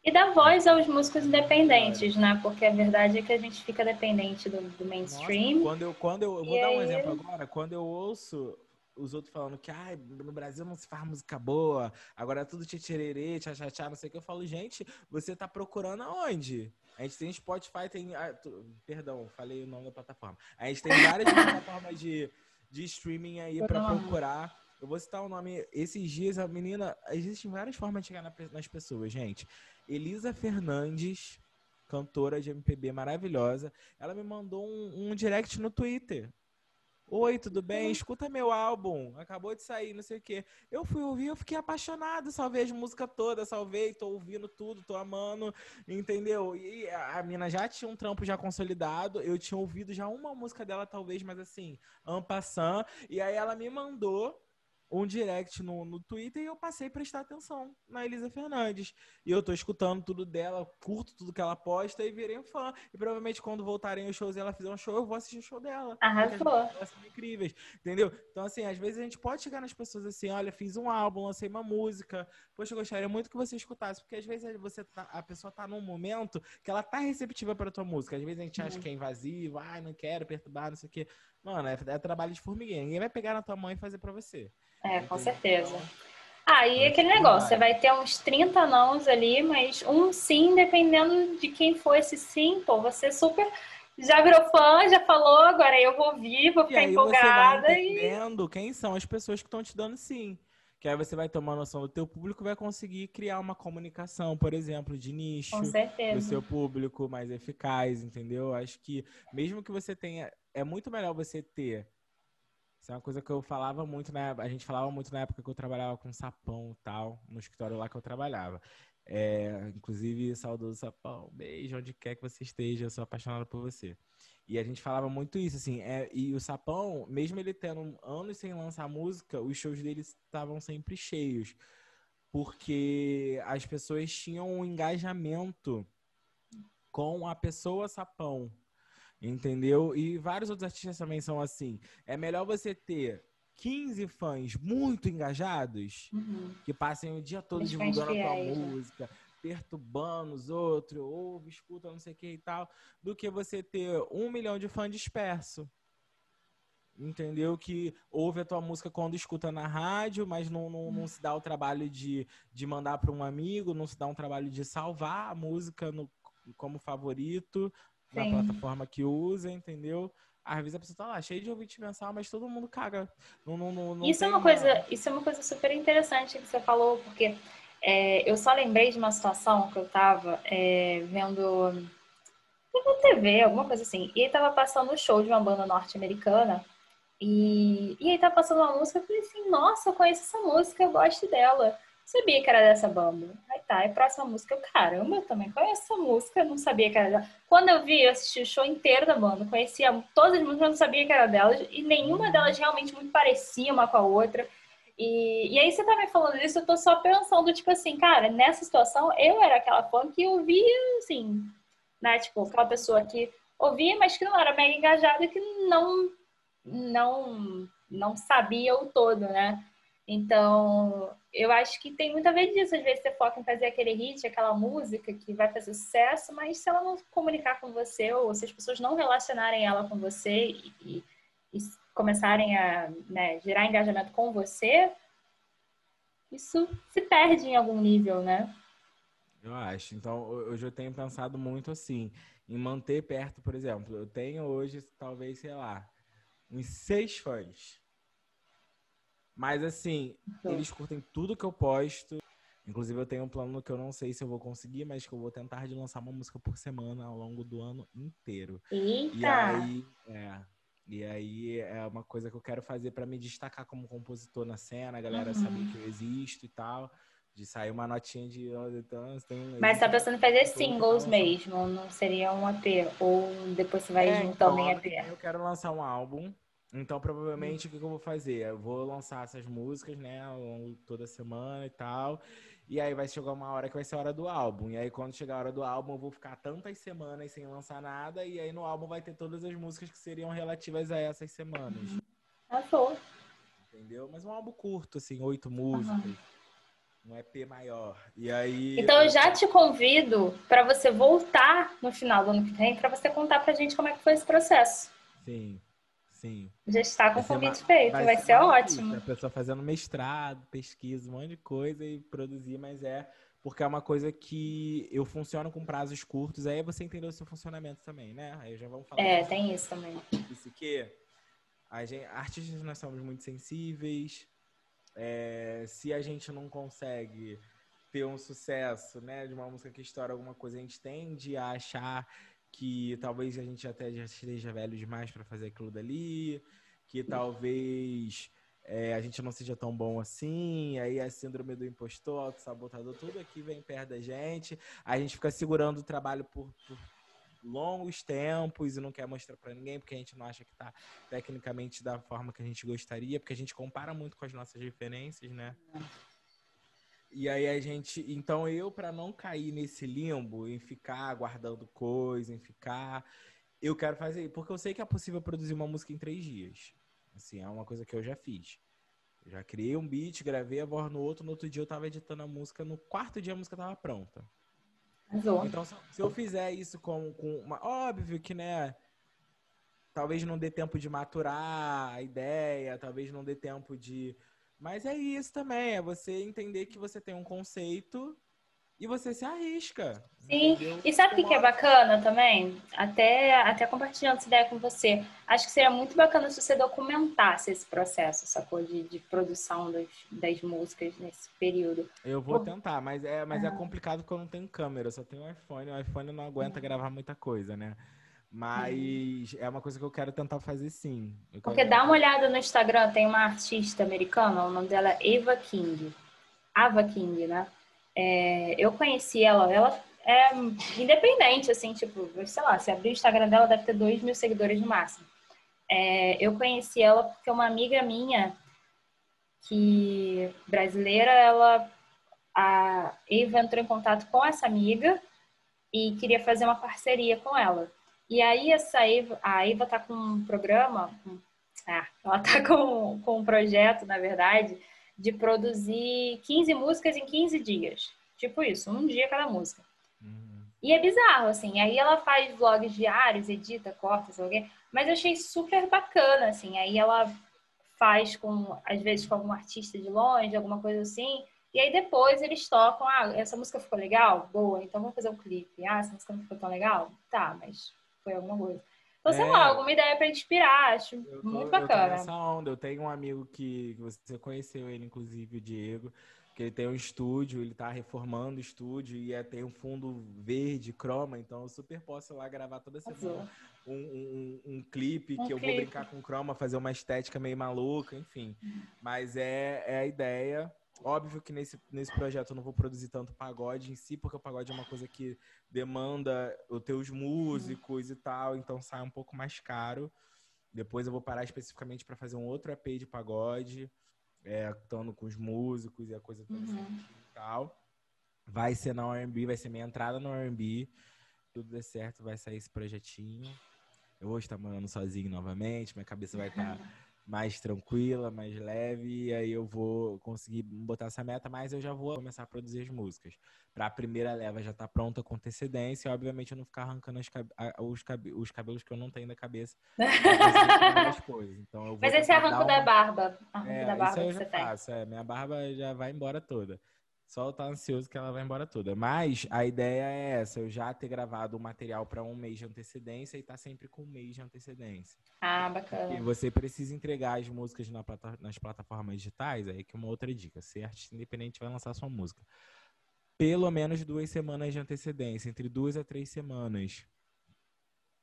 E dar voz aos músicos independentes, né? Porque a verdade é que a gente fica dependente do, do mainstream. Nossa, quando eu, quando eu, eu vou dar um exemplo agora, quando eu ouço os outros falando que ah, no Brasil não se faz música boa, agora é tudo tchê tchá, não sei o que. Eu falo, gente, você tá procurando aonde? A gente tem Spotify, tem. Ah, tu, perdão, falei o nome da plataforma. A gente tem várias plataformas de, de streaming aí para procurar. Eu vou citar o nome. Esses dias, a menina. Existem várias formas de chegar nas pessoas, gente. Elisa Fernandes, cantora de MPB maravilhosa, ela me mandou um, um direct no Twitter. Oi, tudo bem? Uhum. Escuta meu álbum. Acabou de sair, não sei o quê. Eu fui ouvir, eu fiquei apaixonado. Salvei as músicas todas, salvei, tô ouvindo tudo, tô amando, entendeu? E a mina já tinha um trampo já consolidado. Eu tinha ouvido já uma música dela, talvez, mas assim, ampassant. E aí ela me mandou um direct no, no Twitter e eu passei a prestar atenção na Elisa Fernandes. E eu tô escutando tudo dela, curto tudo que ela posta e virei um fã. E provavelmente quando voltarem os shows e ela fizer um show, eu vou assistir o show dela. Arrasou. Elas são incríveis, entendeu? Então, assim, às vezes a gente pode chegar nas pessoas assim, olha, fiz um álbum, lancei uma música. Poxa, eu gostaria muito que você escutasse, porque às vezes você tá, a pessoa tá num momento que ela tá receptiva pra tua música. Às vezes a gente acha que é invasivo, ai, não quero perturbar, não sei o quê. Mano, é, é, trabalho de formiguinha. Ninguém vai pegar na tua mão e fazer pra você. É, com certeza. Aí ah, aquele negócio, você vai ter uns 30 nãos ali, mas um sim, dependendo de quem for esse sim, pô, você super já virou fã, já falou, agora eu vou ouvir, vou ficar e aí empolgada. Você vai entendendo e... quem são as pessoas que estão te dando sim. Que aí você vai tomar noção do teu público vai conseguir criar uma comunicação, por exemplo, de nicho do seu público mais eficaz, entendeu? Acho que mesmo que você tenha. É muito melhor você ter. Isso é uma coisa que eu falava muito na A gente falava muito na época que eu trabalhava com sapão e tal, no escritório lá que eu trabalhava. É, inclusive, saudoso sapão, beijo onde quer que você esteja, eu sou apaixonado por você. E a gente falava muito isso, assim. É, e o Sapão, mesmo ele tendo anos sem lançar música, os shows dele estavam sempre cheios. Porque as pessoas tinham um engajamento com a pessoa Sapão. Entendeu? E vários outros artistas também são assim. É melhor você ter 15 fãs muito engajados, uhum. que passem o dia todo divulgando a tua né? música, perturbando os outros, ouve, escuta, não sei o que e tal, do que você ter um milhão de fãs disperso. Entendeu? Que ouve a tua música quando escuta na rádio, mas não, não, não se dá o trabalho de, de mandar para um amigo, não se dá um trabalho de salvar a música no, como favorito Sim. na plataforma que usa, entendeu? Às vezes a pessoa tá lá, cheia de ouvinte mensal, mas todo mundo caga. Não, não, não, isso, é uma coisa, isso é uma coisa super interessante que você falou, porque é, eu só lembrei de uma situação que eu tava é, vendo na TV, alguma coisa assim. E aí tava passando o um show de uma banda norte-americana. E, e aí tava passando uma música, eu falei assim, nossa, eu conheço essa música, eu gosto dela. Sabia que era dessa banda. Aí tá, e próxima música, eu, caramba, eu também conheço essa música, não sabia que era dela. Quando eu vi, eu assisti o show inteiro da banda, conhecia todas as músicas, não sabia que era delas, e nenhuma delas realmente muito parecia uma com a outra. E, e aí você tá me falando disso, eu tô só pensando, tipo assim, cara, nessa situação eu era aquela fã que ouvia, assim, né? Tipo, aquela pessoa que ouvia, mas que não era mega engajada, que não, não, não sabia o todo, né? Então, eu acho que tem muito a ver disso. Às vezes você foca em fazer aquele hit, aquela música que vai fazer sucesso, mas se ela não comunicar com você, ou se as pessoas não relacionarem ela com você e, e, e começarem a né, gerar engajamento com você, isso se perde em algum nível, né? Eu acho. Então, hoje eu tenho pensado muito assim, em manter perto, por exemplo, eu tenho hoje, talvez, sei lá, uns seis fãs. Mas assim, então. eles curtem tudo que eu posto. Inclusive, eu tenho um plano que eu não sei se eu vou conseguir, mas que eu vou tentar de lançar uma música por semana ao longo do ano inteiro. Eita! E aí, é, e aí é uma coisa que eu quero fazer para me destacar como compositor na cena, a galera uhum. saber que eu existo e tal. De sair uma notinha de. Tem, Mas tá pensando em fazer singles mesmo, não seria um EP? Ou depois você vai é, juntando então, em EP? Eu quero lançar um álbum. Então, provavelmente, hum. o que, que eu vou fazer? Eu vou lançar essas músicas, né, ao longo toda semana e tal. E aí vai chegar uma hora que vai ser a hora do álbum. E aí, quando chegar a hora do álbum, eu vou ficar tantas semanas sem lançar nada. E aí no álbum vai ter todas as músicas que seriam relativas a essas semanas. Passou. Entendeu? Mas um álbum curto, assim, oito músicas. Uhum. Um EP maior. E aí. Então eu já te convido para você voltar no final do ano que vem para você contar pra gente como é que foi esse processo. Sim. Sim. Já está com o convite feito, vai, vai ser, ser ótimo. A pessoa fazendo mestrado, pesquisa, um monte de coisa e produzir, mas é porque é uma coisa que eu funciono com prazos curtos, aí você entendeu o seu funcionamento também, né? Aí já vamos falar. É, tem isso também. Isso que a gente, artistas nós somos muito sensíveis. É, se a gente não consegue ter um sucesso, né, de uma música que estoura alguma coisa, a gente tende a achar que talvez a gente até já esteja velho demais para fazer aquilo dali, que talvez é, a gente não seja tão bom assim, aí a síndrome do impostor, auto-sabotador, tudo aqui vem perto da gente, a gente fica segurando o trabalho por, por longos tempos e não quer mostrar para ninguém porque a gente não acha que está tecnicamente da forma que a gente gostaria, porque a gente compara muito com as nossas referências, né? E aí a gente, então eu para não cair nesse limbo, em ficar guardando coisa, em ficar, eu quero fazer, porque eu sei que é possível produzir uma música em três dias. Assim, é uma coisa que eu já fiz. Eu já criei um beat, gravei a voz no outro, no outro dia eu tava editando a música, no quarto dia a música tava pronta. Então, se eu fizer isso com, com uma. Óbvio que, né? talvez não dê tempo de maturar a ideia, talvez não dê tempo de. Mas é isso também, é você entender que você tem um conceito e você se arrisca. Sim, entendeu? e sabe o que, que é bacana também? Até, até compartilhando essa ideia com você. Acho que seria muito bacana se você documentasse esse processo, sacou? De, de produção das, das músicas nesse período. Eu vou Por... tentar, mas, é, mas é complicado porque eu não tenho câmera, eu só tenho iPhone. O iPhone não aguenta gravar muita coisa, né? Mas é uma coisa que eu quero tentar fazer sim. Porque dá uma olhada no Instagram, tem uma artista americana, o nome dela é Eva King. Ava King, né? É, eu conheci ela, ela é independente, assim, tipo, sei lá, se abrir o Instagram dela, deve ter 2 mil seguidores no máximo. É, eu conheci ela porque uma amiga minha, que brasileira, ela, a Eva entrou em contato com essa amiga e queria fazer uma parceria com ela. E aí essa Eva, a Eva tá com um programa, ah, ela tá com, com um projeto, na verdade, de produzir 15 músicas em 15 dias. Tipo isso, um dia cada música. Uhum. E é bizarro, assim. Aí ela faz vlogs diários, edita, corta, sei lá Mas eu achei super bacana, assim. Aí ela faz com, às vezes, com algum artista de longe, alguma coisa assim. E aí depois eles tocam, ah, essa música ficou legal? Boa, então vamos fazer um clipe. Ah, essa música não ficou tão legal? Tá, mas foi alguma coisa. Então, sei é, lá, alguma ideia para inspirar, acho tô, muito bacana. Eu onda, eu tenho um amigo que, que você conheceu ele, inclusive, o Diego, que ele tem um estúdio, ele tá reformando o estúdio e é, tem um fundo verde, croma, então eu super posso ir lá gravar toda semana um, um, um, clipe um que eu vou brincar com croma, fazer uma estética meio maluca, enfim. Mas é, é a ideia. Óbvio que nesse, nesse projeto eu não vou produzir tanto pagode em si, porque o pagode é uma coisa que demanda os teus músicos e tal, então sai um pouco mais caro. Depois eu vou parar especificamente para fazer um outro EP de pagode, é, estando com os músicos e a coisa toda uhum. e tal. Vai ser na R&B, vai ser minha entrada no R&B. Tudo der certo, vai sair esse projetinho. Eu vou estar morando sozinho novamente, minha cabeça vai estar mais tranquila, mais leve, e aí eu vou conseguir botar essa meta, mas eu já vou começar a produzir as músicas. Para a primeira leva já tá pronta com antecedência, e obviamente eu não ficar arrancando cab os, cab os, cabelos que eu não tenho da cabeça. coisas. Então, mas esse arranco uma... da barba, arranco é, da barba isso eu já faço, é, minha barba já vai embora toda. Só tá ansioso que ela vai embora toda. Mas a ideia é essa, eu já ter gravado o material para um mês de antecedência e tá sempre com um mês de antecedência. Ah, bacana. E você precisa entregar as músicas na plata nas plataformas digitais, aí que é uma outra dica. Ser artista independente vai lançar sua música. Pelo menos duas semanas de antecedência, entre duas a três semanas.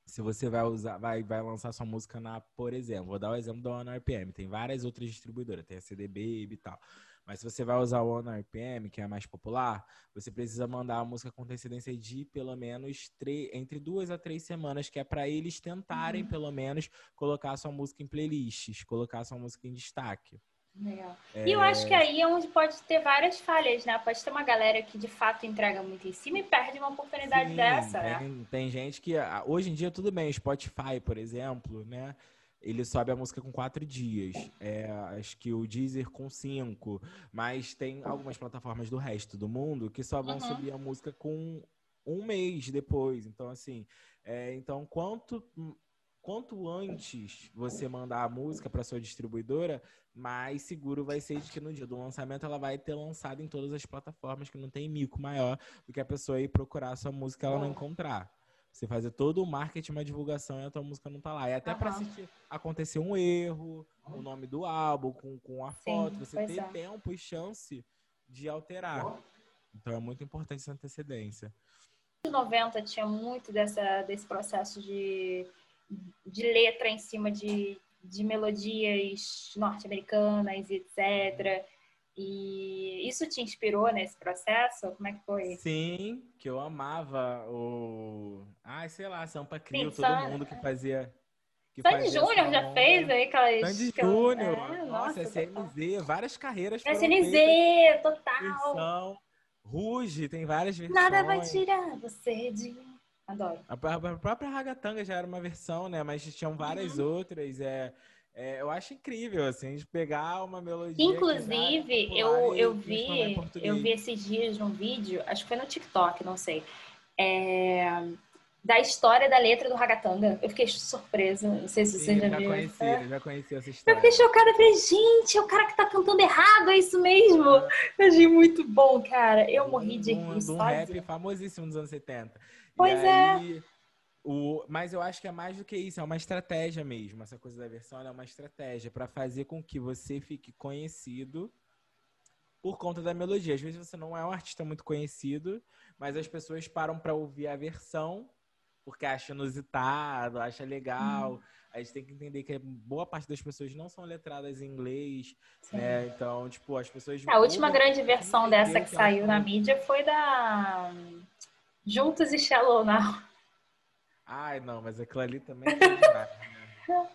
Se você vai usar, vai, vai lançar sua música na, por exemplo, vou dar o exemplo da One RPM, tem várias outras distribuidoras, tem a CD Baby e tal. Mas se você vai usar o One RPM, que é a mais popular, você precisa mandar a música com antecedência de pelo menos entre duas a três semanas, que é para eles tentarem, uhum. pelo menos, colocar sua música em playlists, colocar sua música em destaque. Legal. É... E eu acho que aí é onde pode ter várias falhas, né? Pode ter uma galera que de fato entrega muito em cima e perde uma oportunidade Sim, dessa, tem, né? Tem gente que. Ah, hoje em dia, tudo bem, Spotify, por exemplo, né? Ele sobe a música com quatro dias. É, acho que o Deezer com cinco. Mas tem algumas plataformas do resto do mundo que só vão uhum. subir a música com um mês depois. Então, assim, é, então quanto, quanto antes você mandar a música para sua distribuidora, mais seguro vai ser de que no dia do lançamento ela vai ter lançado em todas as plataformas, que não tem mico maior do que a pessoa ir procurar a sua música e ela não encontrar. Você fazer todo o marketing, uma divulgação e a tua música não tá lá. E até uhum. para assistir acontecer um erro, o nome do álbum, com, com a foto, Sim, você ter é. tempo e chance de alterar. Então é muito importante essa antecedência. Nos 90 tinha muito dessa, desse processo de, de letra em cima de, de melodias norte-americanas, etc. E isso te inspirou nesse processo? Como é que foi? Sim, que eu amava o. Ai, sei lá, Sampa Crio, todo San... mundo que fazia. Que Sandy Júnior já fez aí aquelas. Sandy Júnior, é, nossa, SNZ, várias carreiras. SNZ, total. Versão. Ruge, tem várias versões. Nada vai tirar você de mim. Adoro. A, a própria Ragatanga já era uma versão, né? Mas tinham várias uhum. outras. É. É, eu acho incrível, assim, de pegar uma melodia. Inclusive, eu, eu vi, eu vi esses dias num vídeo, acho que foi no TikTok, não sei. É, da história da letra do Ragatanga. Eu fiquei surpresa. Não sei se você já, já viu. Conheci, é. Já conheci essa história. Eu fiquei chocada. Falei, gente, é o cara que tá cantando errado, é isso mesmo. Eu achei muito bom, cara. Eu morri de rir. Um, um rap famosíssimo dos anos 70. Pois e é. O, mas eu acho que é mais do que isso, é uma estratégia mesmo. Essa coisa da versão é uma estratégia para fazer com que você fique conhecido por conta da melodia. Às vezes você não é um artista muito conhecido, mas as pessoas param para ouvir a versão porque acha inusitado, acha legal. Hum. A gente tem que entender que boa parte das pessoas não são letradas em inglês, Sim. né? Então, tipo, as pessoas. A última grande versão dessa que, que saiu na mídia foi da Juntos e Shallow Now. Ai, não, mas aquilo ali também foi demais, né?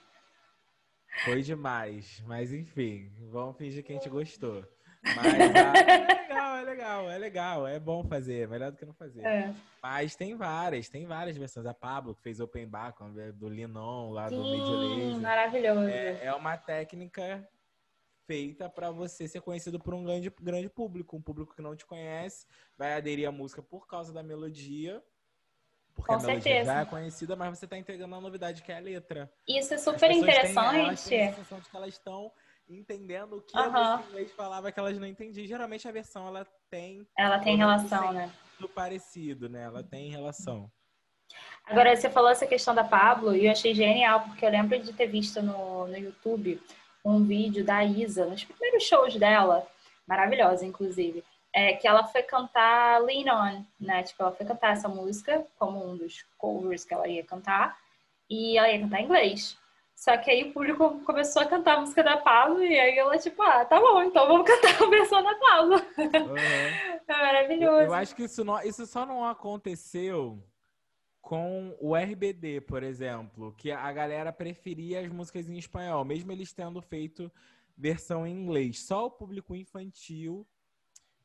Foi demais. Mas enfim, vamos fingir que a gente gostou. Mas ah, é legal, é legal, é legal, é bom fazer, é melhor do que não fazer. É. Mas tem várias, tem várias versões. A Pablo que fez Open Bar do Linon, lá Sim, do Mid. Maravilhoso. É, é uma técnica feita para você ser conhecido por um grande, grande público. Um público que não te conhece, vai aderir à música por causa da melodia. Porque Com a melodia certeza. já é conhecida, mas você está entregando a novidade que é a letra. Isso é super interessante. Têm, elas têm a sensação de que elas estão entendendo o que uhum. a inglês falava que elas não entendiam. Geralmente a versão ela tem. Ela tem relação, né? Do parecido, né? Ela tem relação. Agora, você falou essa questão da Pablo e eu achei genial, porque eu lembro de ter visto no, no YouTube um vídeo da Isa, nos primeiros shows dela, maravilhosa, inclusive, é, que ela foi cantar Lean On, né? Tipo, ela foi cantar essa música como um dos covers que ela ia cantar, e ela ia cantar em inglês. Só que aí o público começou a cantar a música da Pablo e aí ela, tipo, ah, tá bom, então vamos cantar a versão da Pablo. Uhum. é maravilhoso. Eu acho que isso, não, isso só não aconteceu com o RBD, por exemplo, que a galera preferia as músicas em espanhol, mesmo eles tendo feito versão em inglês. Só o público infantil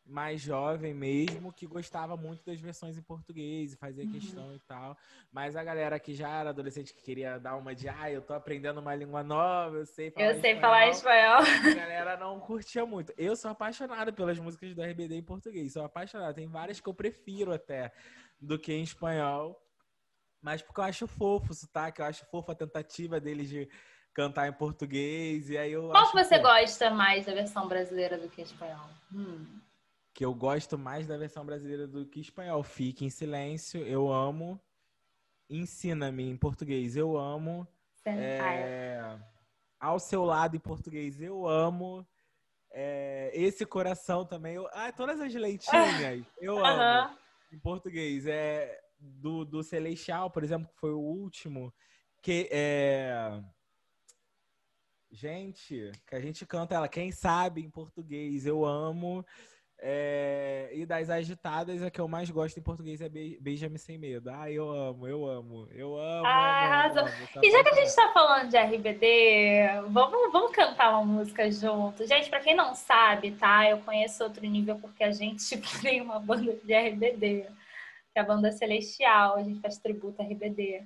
mais jovem mesmo, que gostava muito das versões em português e fazia uhum. questão e tal. Mas a galera que já era adolescente que queria dar uma de, ah, eu tô aprendendo uma língua nova, eu sei falar Eu sei falar espanhol. A galera não curtia muito. Eu sou apaixonado pelas músicas do RBD em português, sou apaixonado. Tem várias que eu prefiro até do que em espanhol. Mas porque eu acho fofo o sotaque, eu acho fofo a tentativa deles de cantar em português. E aí eu Qual que você fofo. gosta mais da versão brasileira do que espanhol? Hum que eu gosto mais da versão brasileira do que espanhol. Fique em silêncio, eu amo. Ensina-me em português, eu amo. É, ao seu lado em português, eu amo. É, esse coração também. Eu, ah, todas as leitinhas, eu amo. Em português. É, do, do Celestial, por exemplo, que foi o último. Que é. Gente, que a gente canta ela, quem sabe em português, eu amo. É, e das agitadas, a que eu mais gosto em português é Beija-me Sem Medo. Ah, eu amo, eu amo, eu amo. Ah, amo, amo, e já que a gente tá falando de RBD, vamos, vamos cantar uma música junto. Gente, pra quem não sabe, tá? Eu conheço outro nível porque a gente tem uma banda de RBD, que é a banda Celestial. A gente faz tributo a RBD.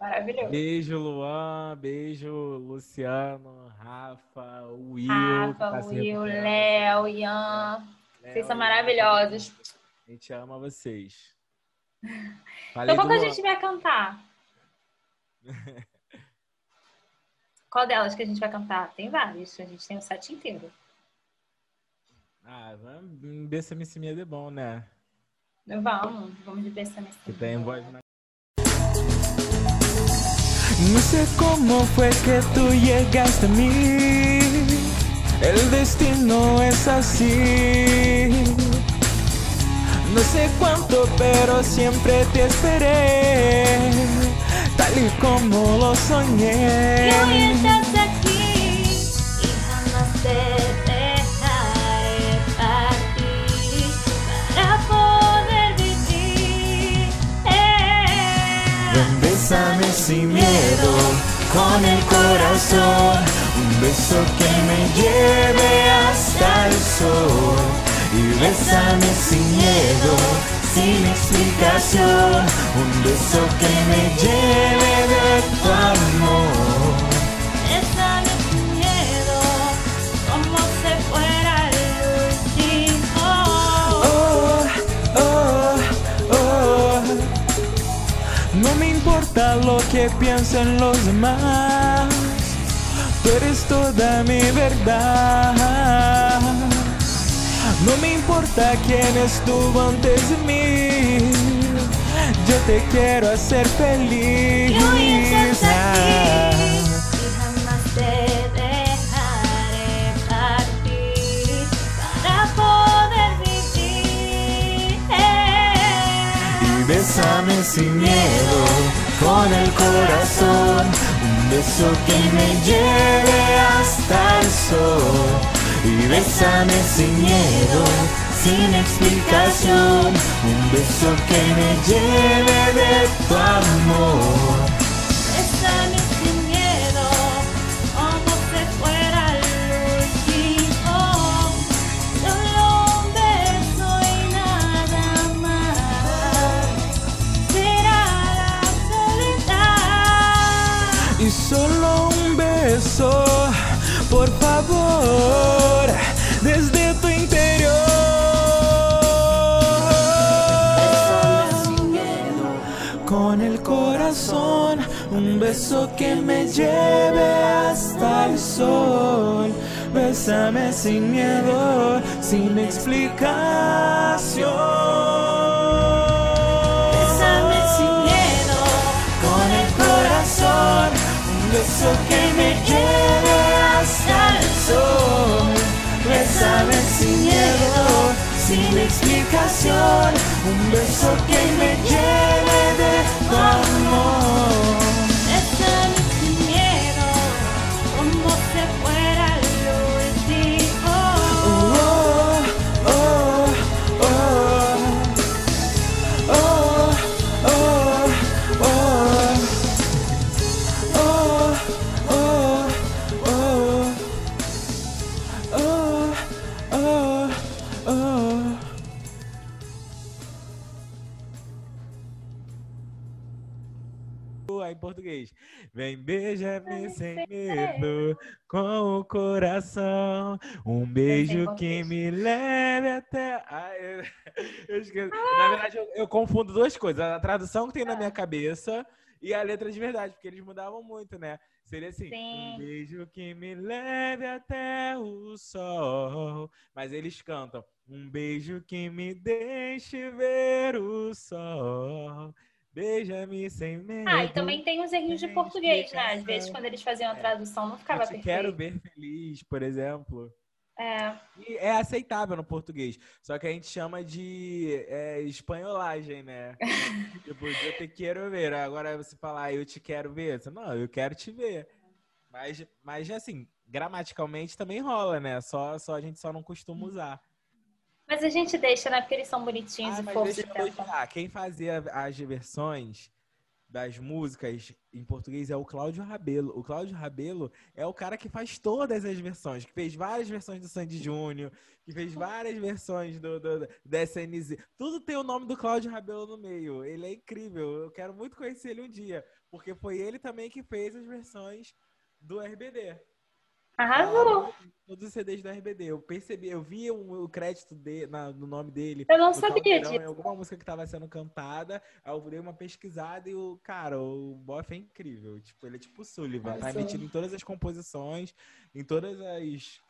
Maravilhoso. Beijo, Luan. Beijo, Luciano, Rafa, Will. Rafa, tá Will, Léo, Ian. vocês são maravilhosos. A gente ama vocês. Falei então, qual que a gente vai cantar? qual delas que a gente vai cantar? Tem várias. A gente tem o set inteiro. Ah, vamos. Bessa-me se é bom, né? Vamos, vamos de Bessa-me Que tem voz na No sé cómo fue que tú llegaste a mí. El destino es así. No sé cuánto, pero siempre te esperé. Tal y como lo soñé. Bésame sin miedo, con el corazón. Un beso que me lleve hasta el sol. Y bésame sin miedo, sin explicación. Un beso que me lleve de tu amor. Importa lo que piensen los demás, tú eres toda mi verdad. No me importa quién estuvo antes de mí, yo te quiero hacer feliz. Y hoy estás aquí y jamás te dejaré partir para poder vivir. Y bésame sin miedo, con el corazón, un beso que me lleve hasta el sol. Y bésame sin miedo, sin explicación, un beso que me lleve de tu amor. Un beso que me lleve hasta el sol. Bésame sin miedo, sin explicación. Bésame sin miedo, con el corazón, un beso que me lleve hasta el sol. Bésame sin miedo, sin explicación, un beso que me lleve de tu amor. Vem, beija-me sem medo, com o coração. Um beijo que me leve até. Ai, eu. Na verdade, eu, eu confundo duas coisas: a tradução que tem na minha cabeça e a letra de verdade, porque eles mudavam muito, né? Seria assim: Sim. um beijo que me leve até o sol. Mas eles cantam: um beijo que me deixe ver o sol. Beija-me sem medo. Ah, e também tem os errinhos de português, né? Às vezes, quando eles faziam a É. tradução, não ficava Eu te quero perfeito. ver feliz, por exemplo. É. E é aceitável no português. Só que a gente chama de é, espanholagem, né? tipo, eu te quero ver. Agora você falar eu te quero ver. Você, não, eu quero te ver. Mas, mas assim, gramaticalmente também rola, né? Só, só a gente só não costuma usar. Mas a gente deixa, né? Porque eles são bonitinhos Ah, e fofos. deixa eu e tentam. elogiar. Quem fazia as versões das músicas em português é o Cláudio Rabelo. O Cláudio Rabelo é o cara que faz todas as versões, que fez várias versões do Sandy Júnior, que fez várias versões do, do, do SNZ. Tudo tem o nome do Cláudio Rabelo no meio. Ele é incrível. Eu quero muito conhecer ele um dia, porque foi ele também que fez as versões do RBD. Arrasou. Todos os CDs do RBD. Eu percebi, eu vi o, o crédito de, na- no nome dele. Eu não sabia disso. Em alguma música que estava sendo cantada, aí eu dei uma pesquisada e o, cara, o Boff é incrível. Tipo, ele é tipo o Sullivan, tá Arrasou. emitido em todas as composições, em todas as.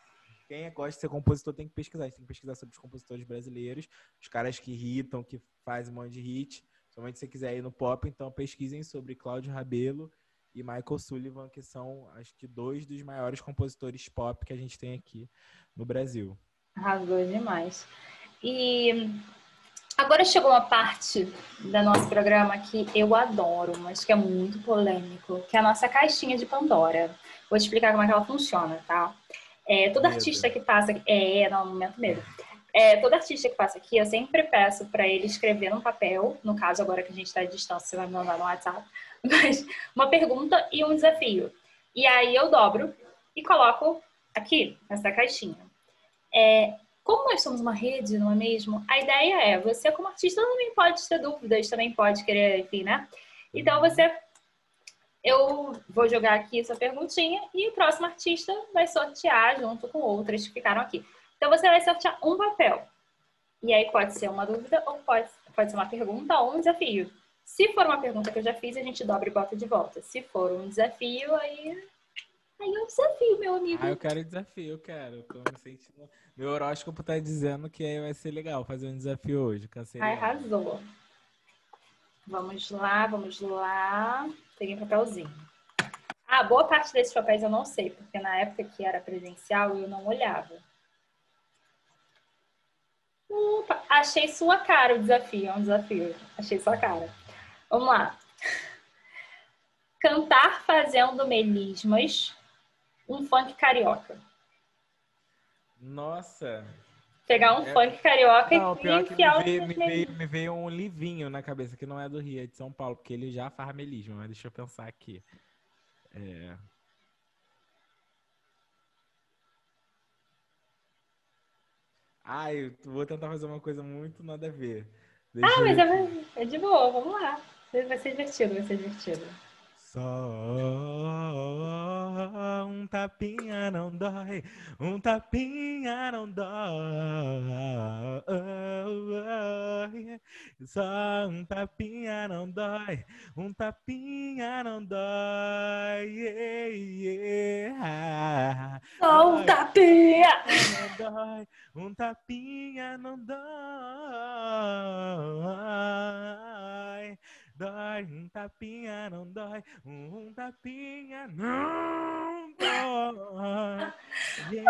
Quem gosta de ser compositor tem que pesquisar. Tem que pesquisar sobre os compositores brasileiros, os caras que irritam, que fazem um monte de hit. Somente se você quiser ir no pop, então pesquisem sobre Cláudio Rabelo e Michael Sullivan, que são, acho que, dois dos maiores compositores pop que a gente tem aqui no Brasil. Arrasou demais. E agora chegou uma parte do nosso programa que eu adoro, mas que é muito polêmico, que é a nossa caixinha de Pandora. Vou te explicar como é que ela funciona, tá? É, todo Medo. artista que passa... É, não, momento medo. É, todo artista que passa aqui, eu sempre peço para ele escrever num papel, no caso agora que a gente está à distância, você vai me mandar no WhatsApp, mas uma pergunta e um desafio. E aí eu dobro e coloco aqui, nessa caixinha. É, como nós somos uma rede, não é mesmo? A ideia é, você como artista também pode ter dúvidas, também pode querer, enfim, né? Então você, eu vou jogar aqui essa perguntinha e o próximo artista vai sortear junto com outras que ficaram aqui. Então você vai sortear um papel. E aí pode ser uma dúvida ou pode, pode ser uma pergunta ou um desafio. Se for uma pergunta que eu já fiz, a gente dobra e bota de volta. Se for um desafio, aí. Aí é um desafio, meu amigo. Ah, eu quero desafio, eu quero. Eu tô me sentindo... Meu horóscopo tá dizendo que aí vai ser legal fazer um desafio hoje. Cancelei. Arrasou. Vamos lá, vamos lá. Peguei um papelzinho. Ah, boa parte desses papéis eu não sei, porque na época que era presencial eu não olhava. Opa, achei sua cara o desafio, é um desafio. Achei sua cara. Vamos lá. Cantar fazendo melismas, um funk carioca. Nossa. Pegar um É- funk carioca Não, e pior que me enfiar veio, me, veio, me veio um livinho na cabeça, que não é do Rio, é de São Paulo, porque ele já faz melisma, mas deixa eu pensar aqui. É... Ai, eu vou tentar fazer uma coisa muito nada a ver. Deixa Ah, mas é, é de boa, vamos lá. Vai ser divertido, vai ser divertido. Só um tapinha não dói, um tapinha não dói. Só um tapinha não dói, um tapinha não dói. Yeah. Só um tapinha! Não dói, um tapinha não dói. Dói, um tapinha não dói, um tapinha não dói.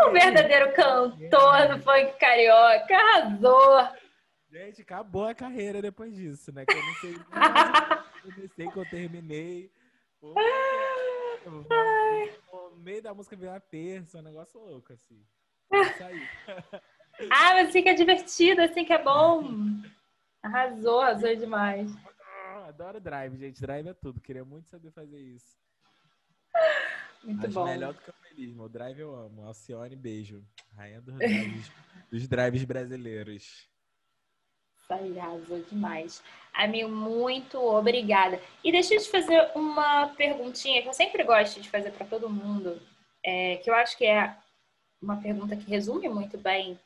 O verdadeiro cantor do funk carioca arrasou! Gente, acabou a carreira depois disso, né? Que eu não sei eu comecei, que eu terminei. Pô, no meio da música veio a terça, um negócio louco, assim. Ah, mas assim que é divertido, assim que é bom. Arrasou, arrasou demais. Adoro drive, gente. Drive é tudo. Queria muito saber fazer isso. Muito Acho bom. melhor do que o melismo. O drive eu amo. Alcione, beijo. Rainha dos drives, dos drives brasileiros. Isso arrasou demais. Amigo, muito obrigada. E deixa eu te fazer uma perguntinha que eu sempre gosto de fazer para todo mundo, é, que eu acho que é uma pergunta que resume muito bem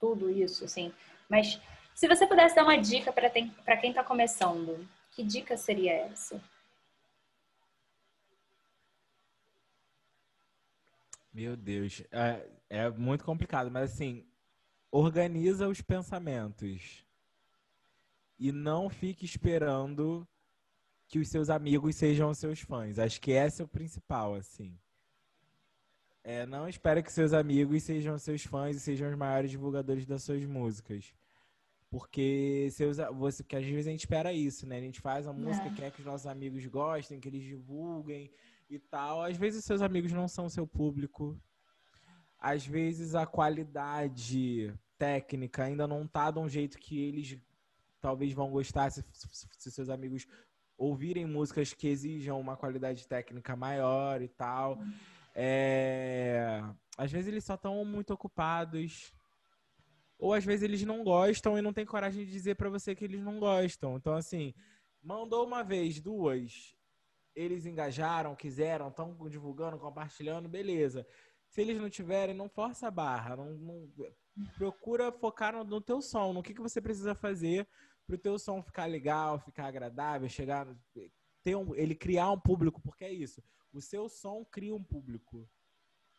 tudo isso, assim. Mas se você pudesse dar uma dica para quem está começando, que dica seria essa? Meu Deus. É, é muito complicado, mas assim, organiza os pensamentos. E não fique esperando que os seus amigos sejam seus fãs. Acho que esse é o principal, assim. É, não espere que seus amigos sejam seus fãs e sejam os maiores divulgadores das suas músicas. Porque seus, a- você, que às vezes a gente espera isso, né? A gente faz a música, É. quer que os nossos amigos gostem, que eles divulguem e tal. Às vezes seus amigos não são seu público. Às vezes a qualidade técnica ainda não tá de um jeito que eles talvez vão gostar se, se- se seus amigos ouvirem músicas que exijam uma qualidade técnica maior e tal. É, Às vezes eles só estão muito ocupados. Ou às vezes eles não gostam e não tem coragem de dizer pra você que eles não gostam. Então, assim, mandou uma vez, duas, eles engajaram, quiseram, estão divulgando, compartilhando, beleza. Se eles não tiverem, não força a barra. Não, não- procura focar no, no teu som, no que, que você precisa fazer pro teu som ficar legal, ficar agradável, chegar, ter um, ele criar um público, porque é isso. O seu som cria um público.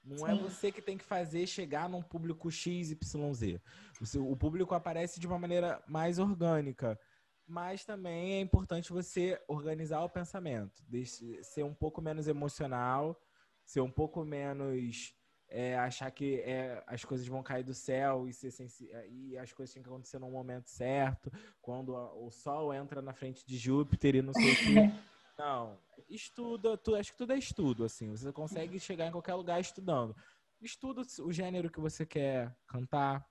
Não é Sim. você que tem que fazer chegar num público X, Y, Z. O, seu- o público aparece de uma maneira mais orgânica. Mas também é importante você organizar o pensamento. Deixe- ser um pouco menos emocional, ser um pouco menos é, achar que é, as coisas vão cair do céu e, sensi- e as coisas têm que acontecer no momento certo, quando a- o sol entra na frente de Júpiter e não sei o quê. Não, estuda, tu, acho que tudo é estudo, assim. Você consegue chegar em qualquer lugar estudando. Estuda o gênero que você quer cantar,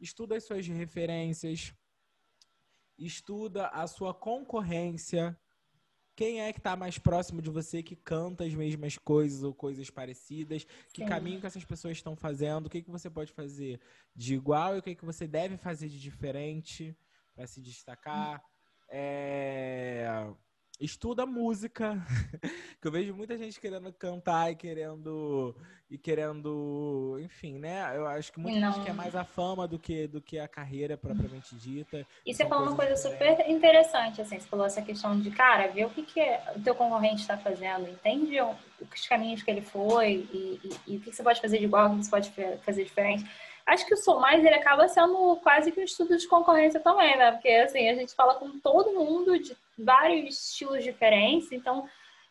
estuda as suas referências, estuda a sua concorrência. Quem é que está mais próximo de você que canta as mesmas coisas ou coisas parecidas? Que Sim. caminho que essas pessoas estão fazendo? O que, que você pode fazer de igual e o que, que você deve fazer de diferente para se destacar? É, estuda música, que eu vejo muita gente querendo cantar e querendo e querendo, enfim, né? Eu acho que muita Não. gente quer mais a fama do que do que a carreira propriamente dita. E você São falou uma coisa super interessante, assim, você falou essa questão de, cara, ver o que, que o teu concorrente está fazendo, entende os caminhos que ele foi e, e- e o que, você pode fazer de igual, o que você pode fazer diferente. Acho que o Sou Mais, ele acaba sendo quase que um estudo de concorrência também, né? Porque, assim, a gente fala com todo mundo de vários estilos diferentes, então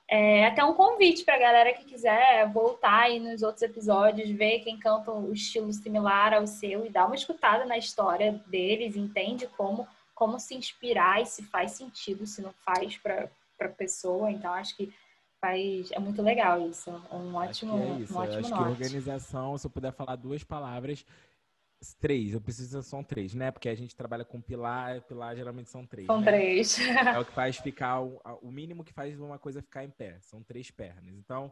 é até um convite para a galera que quiser voltar aí nos outros episódios, ver quem canta um estilo similar ao seu e dar uma escutada na história deles, entende como, como se inspirar e se faz sentido, se não faz para a pessoa. Então, acho que faz, é muito legal isso. Um Acho que ótimo, é isso. um ótimo acho que norte. organização, se eu puder falar duas palavras, três, eu preciso são três, né? Porque a gente trabalha com pilar, pilar geralmente são três. São né? três. É o que faz ficar, o, mínimo que faz uma coisa ficar em pé. São três pernas. Então,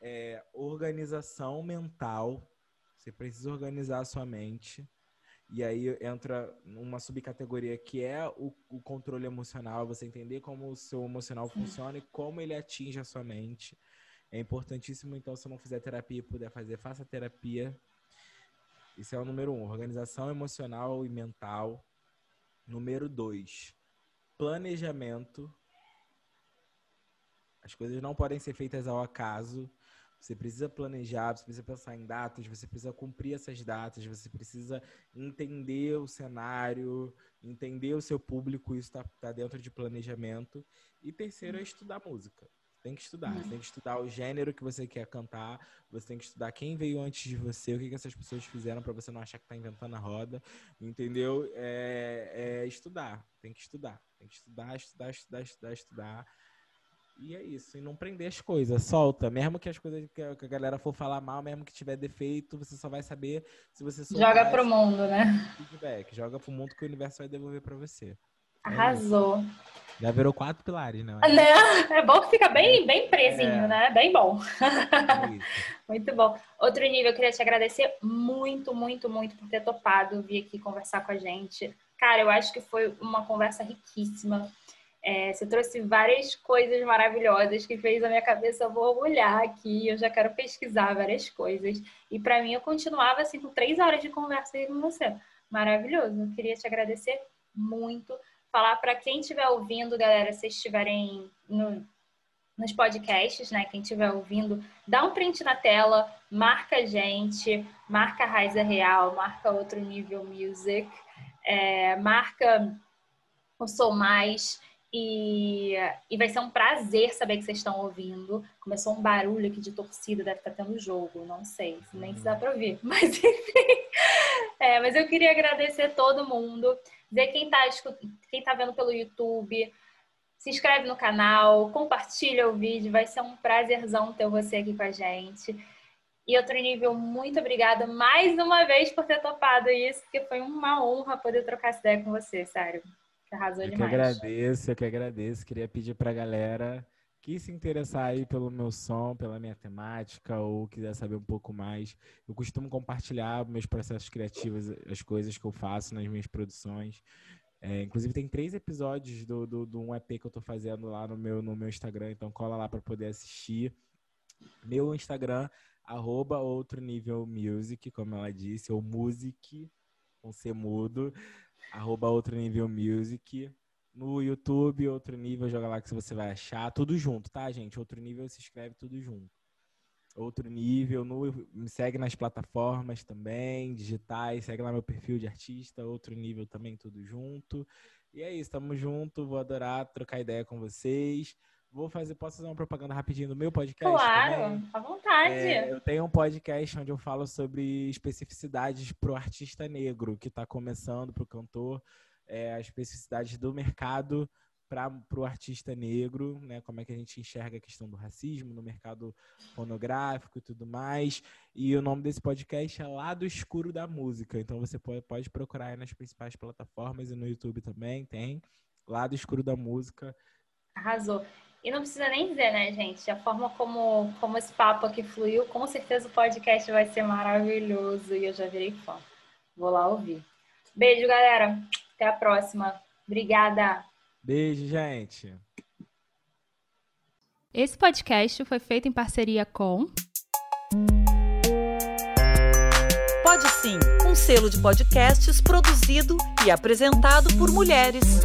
é, organização mental. Você precisa organizar a sua mente. E aí entra uma subcategoria que é o, o controle emocional. Você entender como o seu emocional funciona e como ele atinge a sua mente. É importantíssimo, então, se não fizer terapia e puder fazer, faça terapia. Esse é o número um. Organização emocional e mental. Número dois planejamento. As coisas não podem ser feitas ao acaso. Você precisa planejar, você precisa pensar em datas, você precisa cumprir essas datas, você precisa entender o cenário, entender o seu público, isso está dentro de planejamento. E terceiro é estudar música. Tem que estudar, você tem que estudar o gênero que você quer cantar, você tem que estudar quem veio antes de você, o que, que essas pessoas fizeram para você não achar que tá inventando a roda, entendeu? É, é estudar, tem que estudar, tem que estudar, estudar, estudar, estudar, estudar. E é isso, e não prender as coisas, solta. Mesmo que as coisas que a galera for falar mal, mesmo que tiver defeito, você só vai saber se você soltar Joga pro mundo, né? feedback. Joga pro mundo que o universo vai devolver pra você. Arrasou. Já virou quatro pilares, né? Né? É bom que fica bem, bem presinho, É. né? Bem bom. É. Muito bom. Outro nível, eu queria te agradecer muito, muito, muito por ter topado vir aqui conversar com a gente. Cara, eu acho que foi uma conversa riquíssima. É, você trouxe várias coisas maravilhosas que fez a minha cabeça borbulhar aqui. Eu já quero pesquisar várias coisas. E para mim, eu continuava assim com três horas de conversa aí com você. Maravilhoso. Eu queria te agradecer muito. Falar para quem estiver ouvindo, galera, se estiverem no, nos podcasts, né? Quem estiver ouvindo, dá um print na tela, marca a gente, marca a Raiza Real, marca outro nível music, é, marca o Sou Mais. E, e vai ser um prazer saber que vocês estão ouvindo. Começou um barulho aqui de torcida, deve estar tendo jogo, não sei, nem se dá para ouvir. Mas enfim. É, mas eu queria agradecer todo mundo. Quem está quem tá vendo pelo YouTube, se inscreve no canal, compartilha o vídeo, vai ser um prazerzão ter você aqui com a gente. E outro nível, muito obrigada mais uma vez por ter topado isso, porque foi uma honra poder trocar essa ideia com você, sério. Você arrasou Eu que demais. agradeço, eu que agradeço. Queria pedir pra galera que se interessar aí pelo meu som, pela minha temática, ou quiser saber um pouco mais, eu costumo compartilhar meus processos criativos, as coisas que eu faço nas minhas produções. É, inclusive tem três episódios do, do, do um EP que eu tô fazendo lá no meu, no meu Instagram, então cola lá para poder assistir. Meu Instagram, arroba outro nível music, como ela disse, ou music, com C mudo, arroba outro nível music. No YouTube, outro nível, joga lá que você vai achar. Tudo junto, tá, gente? Outro nível se escreve tudo junto. Outro nível, no, me segue nas plataformas também, digitais, segue lá meu perfil de artista, outro nível também, tudo junto. E é isso, tamo junto, vou adorar trocar ideia com vocês. Vou fazer, posso fazer uma propaganda rapidinho do meu podcast? Claro, também? à vontade. É, eu tenho um podcast onde eu falo sobre especificidades pro artista negro que está começando, pro cantor, é, as especificidades do mercado para o artista negro, né? Como é que a gente enxerga a questão do racismo no mercado fonográfico e tudo mais. E o nome desse podcast é Lado Escuro da Música. Então você pode, pode procurar nas principais plataformas e no YouTube também tem Lado Escuro da Música. Arrasou. E não precisa nem dizer, né, gente? A forma como, como esse papo aqui fluiu, com certeza o podcast vai ser maravilhoso e eu já virei fã. Vou lá ouvir. Beijo, galera. Até a próxima. Obrigada. Beijo, gente. Esse podcast foi feito em parceria com. Pode Sim, um selo de podcasts produzido e apresentado por mulheres.